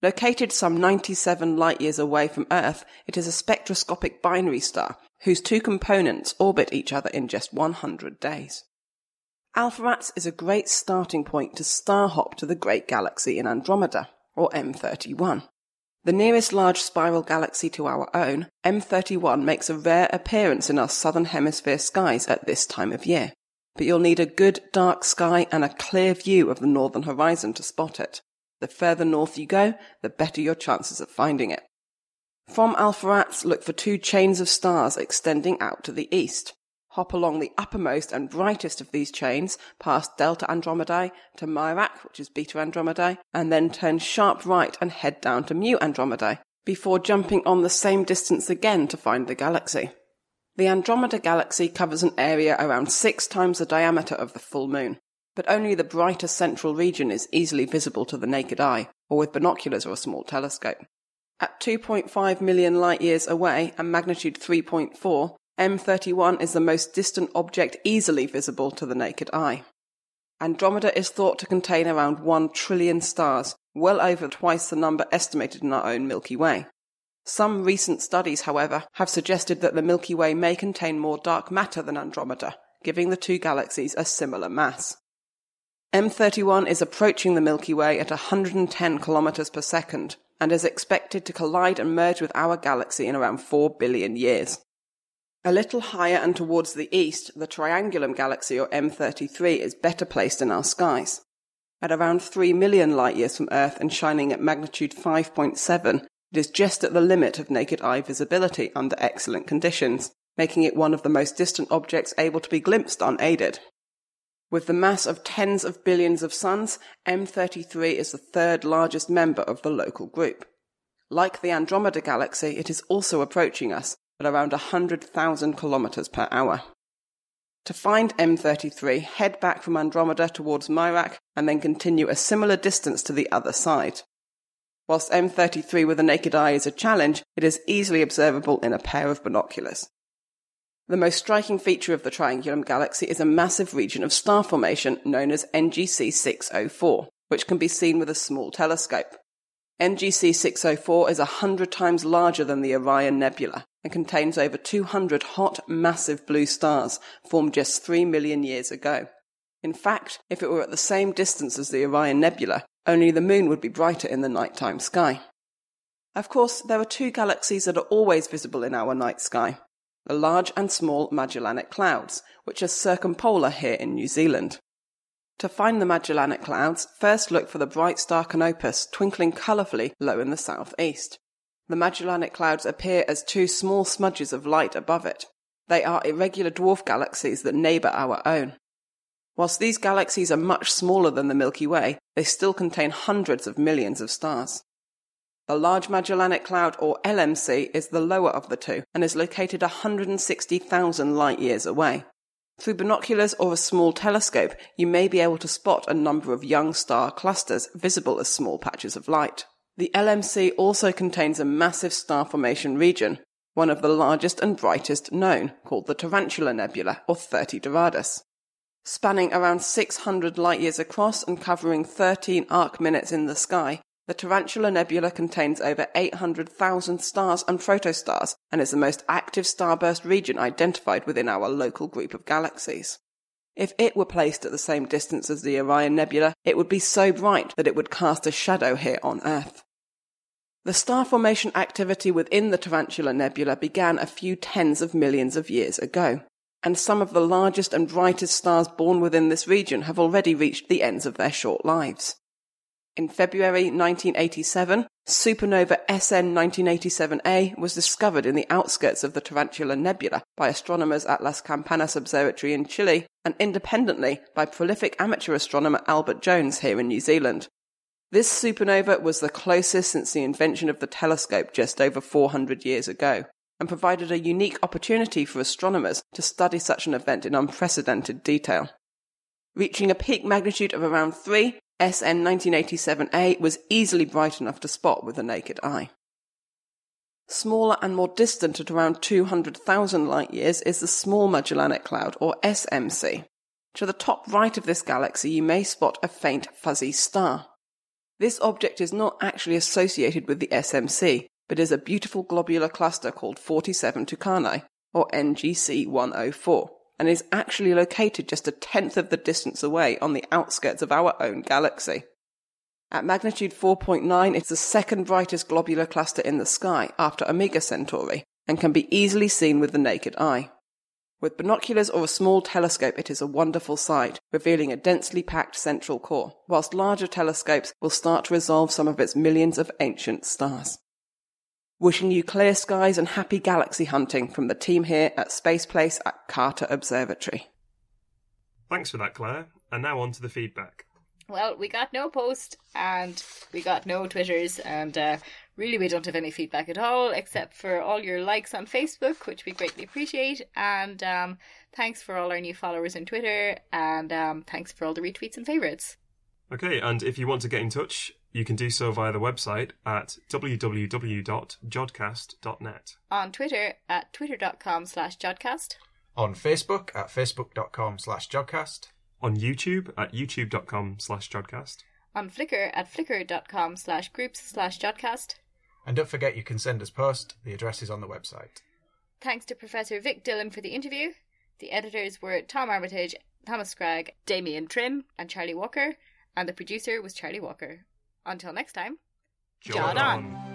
Located some 97 light years away from Earth, it is a spectroscopic binary star whose two components orbit each other in just 100 days. Alpheratz is a great starting point to star hop to the great galaxy in Andromeda, or M31. The nearest large spiral galaxy to our own, M31 makes a rare appearance in our southern hemisphere skies at this time of year. But you'll need a good dark sky and a clear view of the northern horizon to spot it. The further north you go, the better your chances of finding it. From Alpheratz, look for two chains of stars extending out to the east hop along the uppermost and brightest of these chains past Delta Andromedae to Mirach, which is Beta Andromedae, and then turn sharp right and head down to Mu Andromedae, before jumping on the same distance again to find the galaxy. The Andromeda galaxy covers an area around six times the diameter of the full moon, but only the brighter central region is easily visible to the naked eye, or with binoculars or a small telescope. At 2.5 million light years away and magnitude 3.4, M31 is the most distant object easily visible to the naked eye. Andromeda is thought to contain around 1 trillion stars, well over twice the number estimated in our own Milky Way. Some recent studies, however, have suggested that the Milky Way may contain more dark matter than Andromeda, giving the two galaxies a similar mass. M31 is approaching the Milky Way at 110 kilometers per second and is expected to collide and merge with our galaxy in around 4 billion years. A little higher and towards the east, the Triangulum galaxy, or M33, is better placed in our skies. At around 3 million light years from Earth and shining at magnitude 5.7, it is just at the limit of naked eye visibility under excellent conditions, making it one of the most distant objects able to be glimpsed unaided. With the mass of tens of billions of suns, M33 is the third largest member of the local group. Like the Andromeda galaxy, it is also approaching us, at around 100,000 kilometers per hour. To find M33, head back from Andromeda towards Mirach and then continue a similar distance to the other side. Whilst M33 with the naked eye is a challenge, it is easily observable in a pair of binoculars. The most striking feature of the Triangulum galaxy is a massive region of star formation known as NGC 604, which can be seen with a small telescope. NGC 604 is a hundred times larger than the Orion Nebula and contains over 200 hot, massive blue stars formed just 3 million years ago. In fact, if it were at the same distance as the Orion Nebula, only the moon would be brighter in the nighttime sky. Of course, there are two galaxies that are always visible in our night sky the large and small Magellanic Clouds, which are circumpolar here in New Zealand. To find the Magellanic Clouds, first look for the bright star Canopus twinkling colourfully low in the southeast. The Magellanic Clouds appear as two small smudges of light above it. They are irregular dwarf galaxies that neighbour our own. Whilst these galaxies are much smaller than the Milky Way, they still contain hundreds of millions of stars. The Large Magellanic Cloud, or LMC, is the lower of the two and is located 160,000 light years away. Through binoculars or a small telescope, you may be able to spot a number of young star clusters visible as small patches of light. The LMC also contains a massive star formation region, one of the largest and brightest known, called the Tarantula Nebula, or 30 Doradus. Spanning around 600 light years across and covering 13 arc minutes in the sky, the Tarantula Nebula contains over 800,000 stars and protostars and is the most active starburst region identified within our local group of galaxies. If it were placed at the same distance as the Orion Nebula, it would be so bright that it would cast a shadow here on Earth. The star formation activity within the Tarantula Nebula began a few tens of millions of years ago, and some of the largest and brightest stars born within this region have already reached the ends of their short lives. In February 1987, supernova SN 1987A was discovered in the outskirts of the Tarantula Nebula by astronomers at Las Campanas Observatory in Chile and independently by prolific amateur astronomer Albert Jones here in New Zealand. This supernova was the closest since the invention of the telescope just over 400 years ago, and provided a unique opportunity for astronomers to study such an event in unprecedented detail. Reaching a peak magnitude of around 3, SN 1987A was easily bright enough to spot with the naked eye. Smaller and more distant at around 200,000 light years is the Small Magellanic Cloud, or SMC. To the top right of this galaxy, you may spot a faint fuzzy star. This object is not actually associated with the SMC, but is a beautiful globular cluster called 47 Tucanae, or NGC 104, and is actually located just a tenth of the distance away on the outskirts of our own galaxy. At magnitude 4.9, it's the second brightest globular cluster in the sky after Omega Centauri, and can be easily seen with the naked eye. With binoculars or a small telescope, it is a wonderful sight, revealing a densely packed central core, whilst larger telescopes will start to resolve some of its millions of ancient stars. Wishing you clear skies and happy galaxy hunting from the team here at Space Place at Carter Observatory. Thanks for that, Claire. And now on to the feedback. Well, we got no post and we got no Twitters, and uh, really we don't have any feedback at all, except for all your likes on Facebook, which we greatly appreciate. And um, thanks for all our new followers on Twitter, and um, thanks for all the retweets and favourites. Okay, and if you want to get in touch, you can do so via the website at www.jodcast.net. On Twitter at twitter.com slash jodcast. On Facebook at facebook.com slash jodcast. On YouTube at youtube.com slash jodcast. On Flickr at flickr.com slash groups slash jodcast. And don't forget you can send us post. The address is on the website. Thanks to Professor Vik Dhillon for the interview. The editors were Tom Armitage, Thomas Scragg, Damien Trim, and Charlie Walker, and the producer was Charlie Walker. Until next time, Jod on.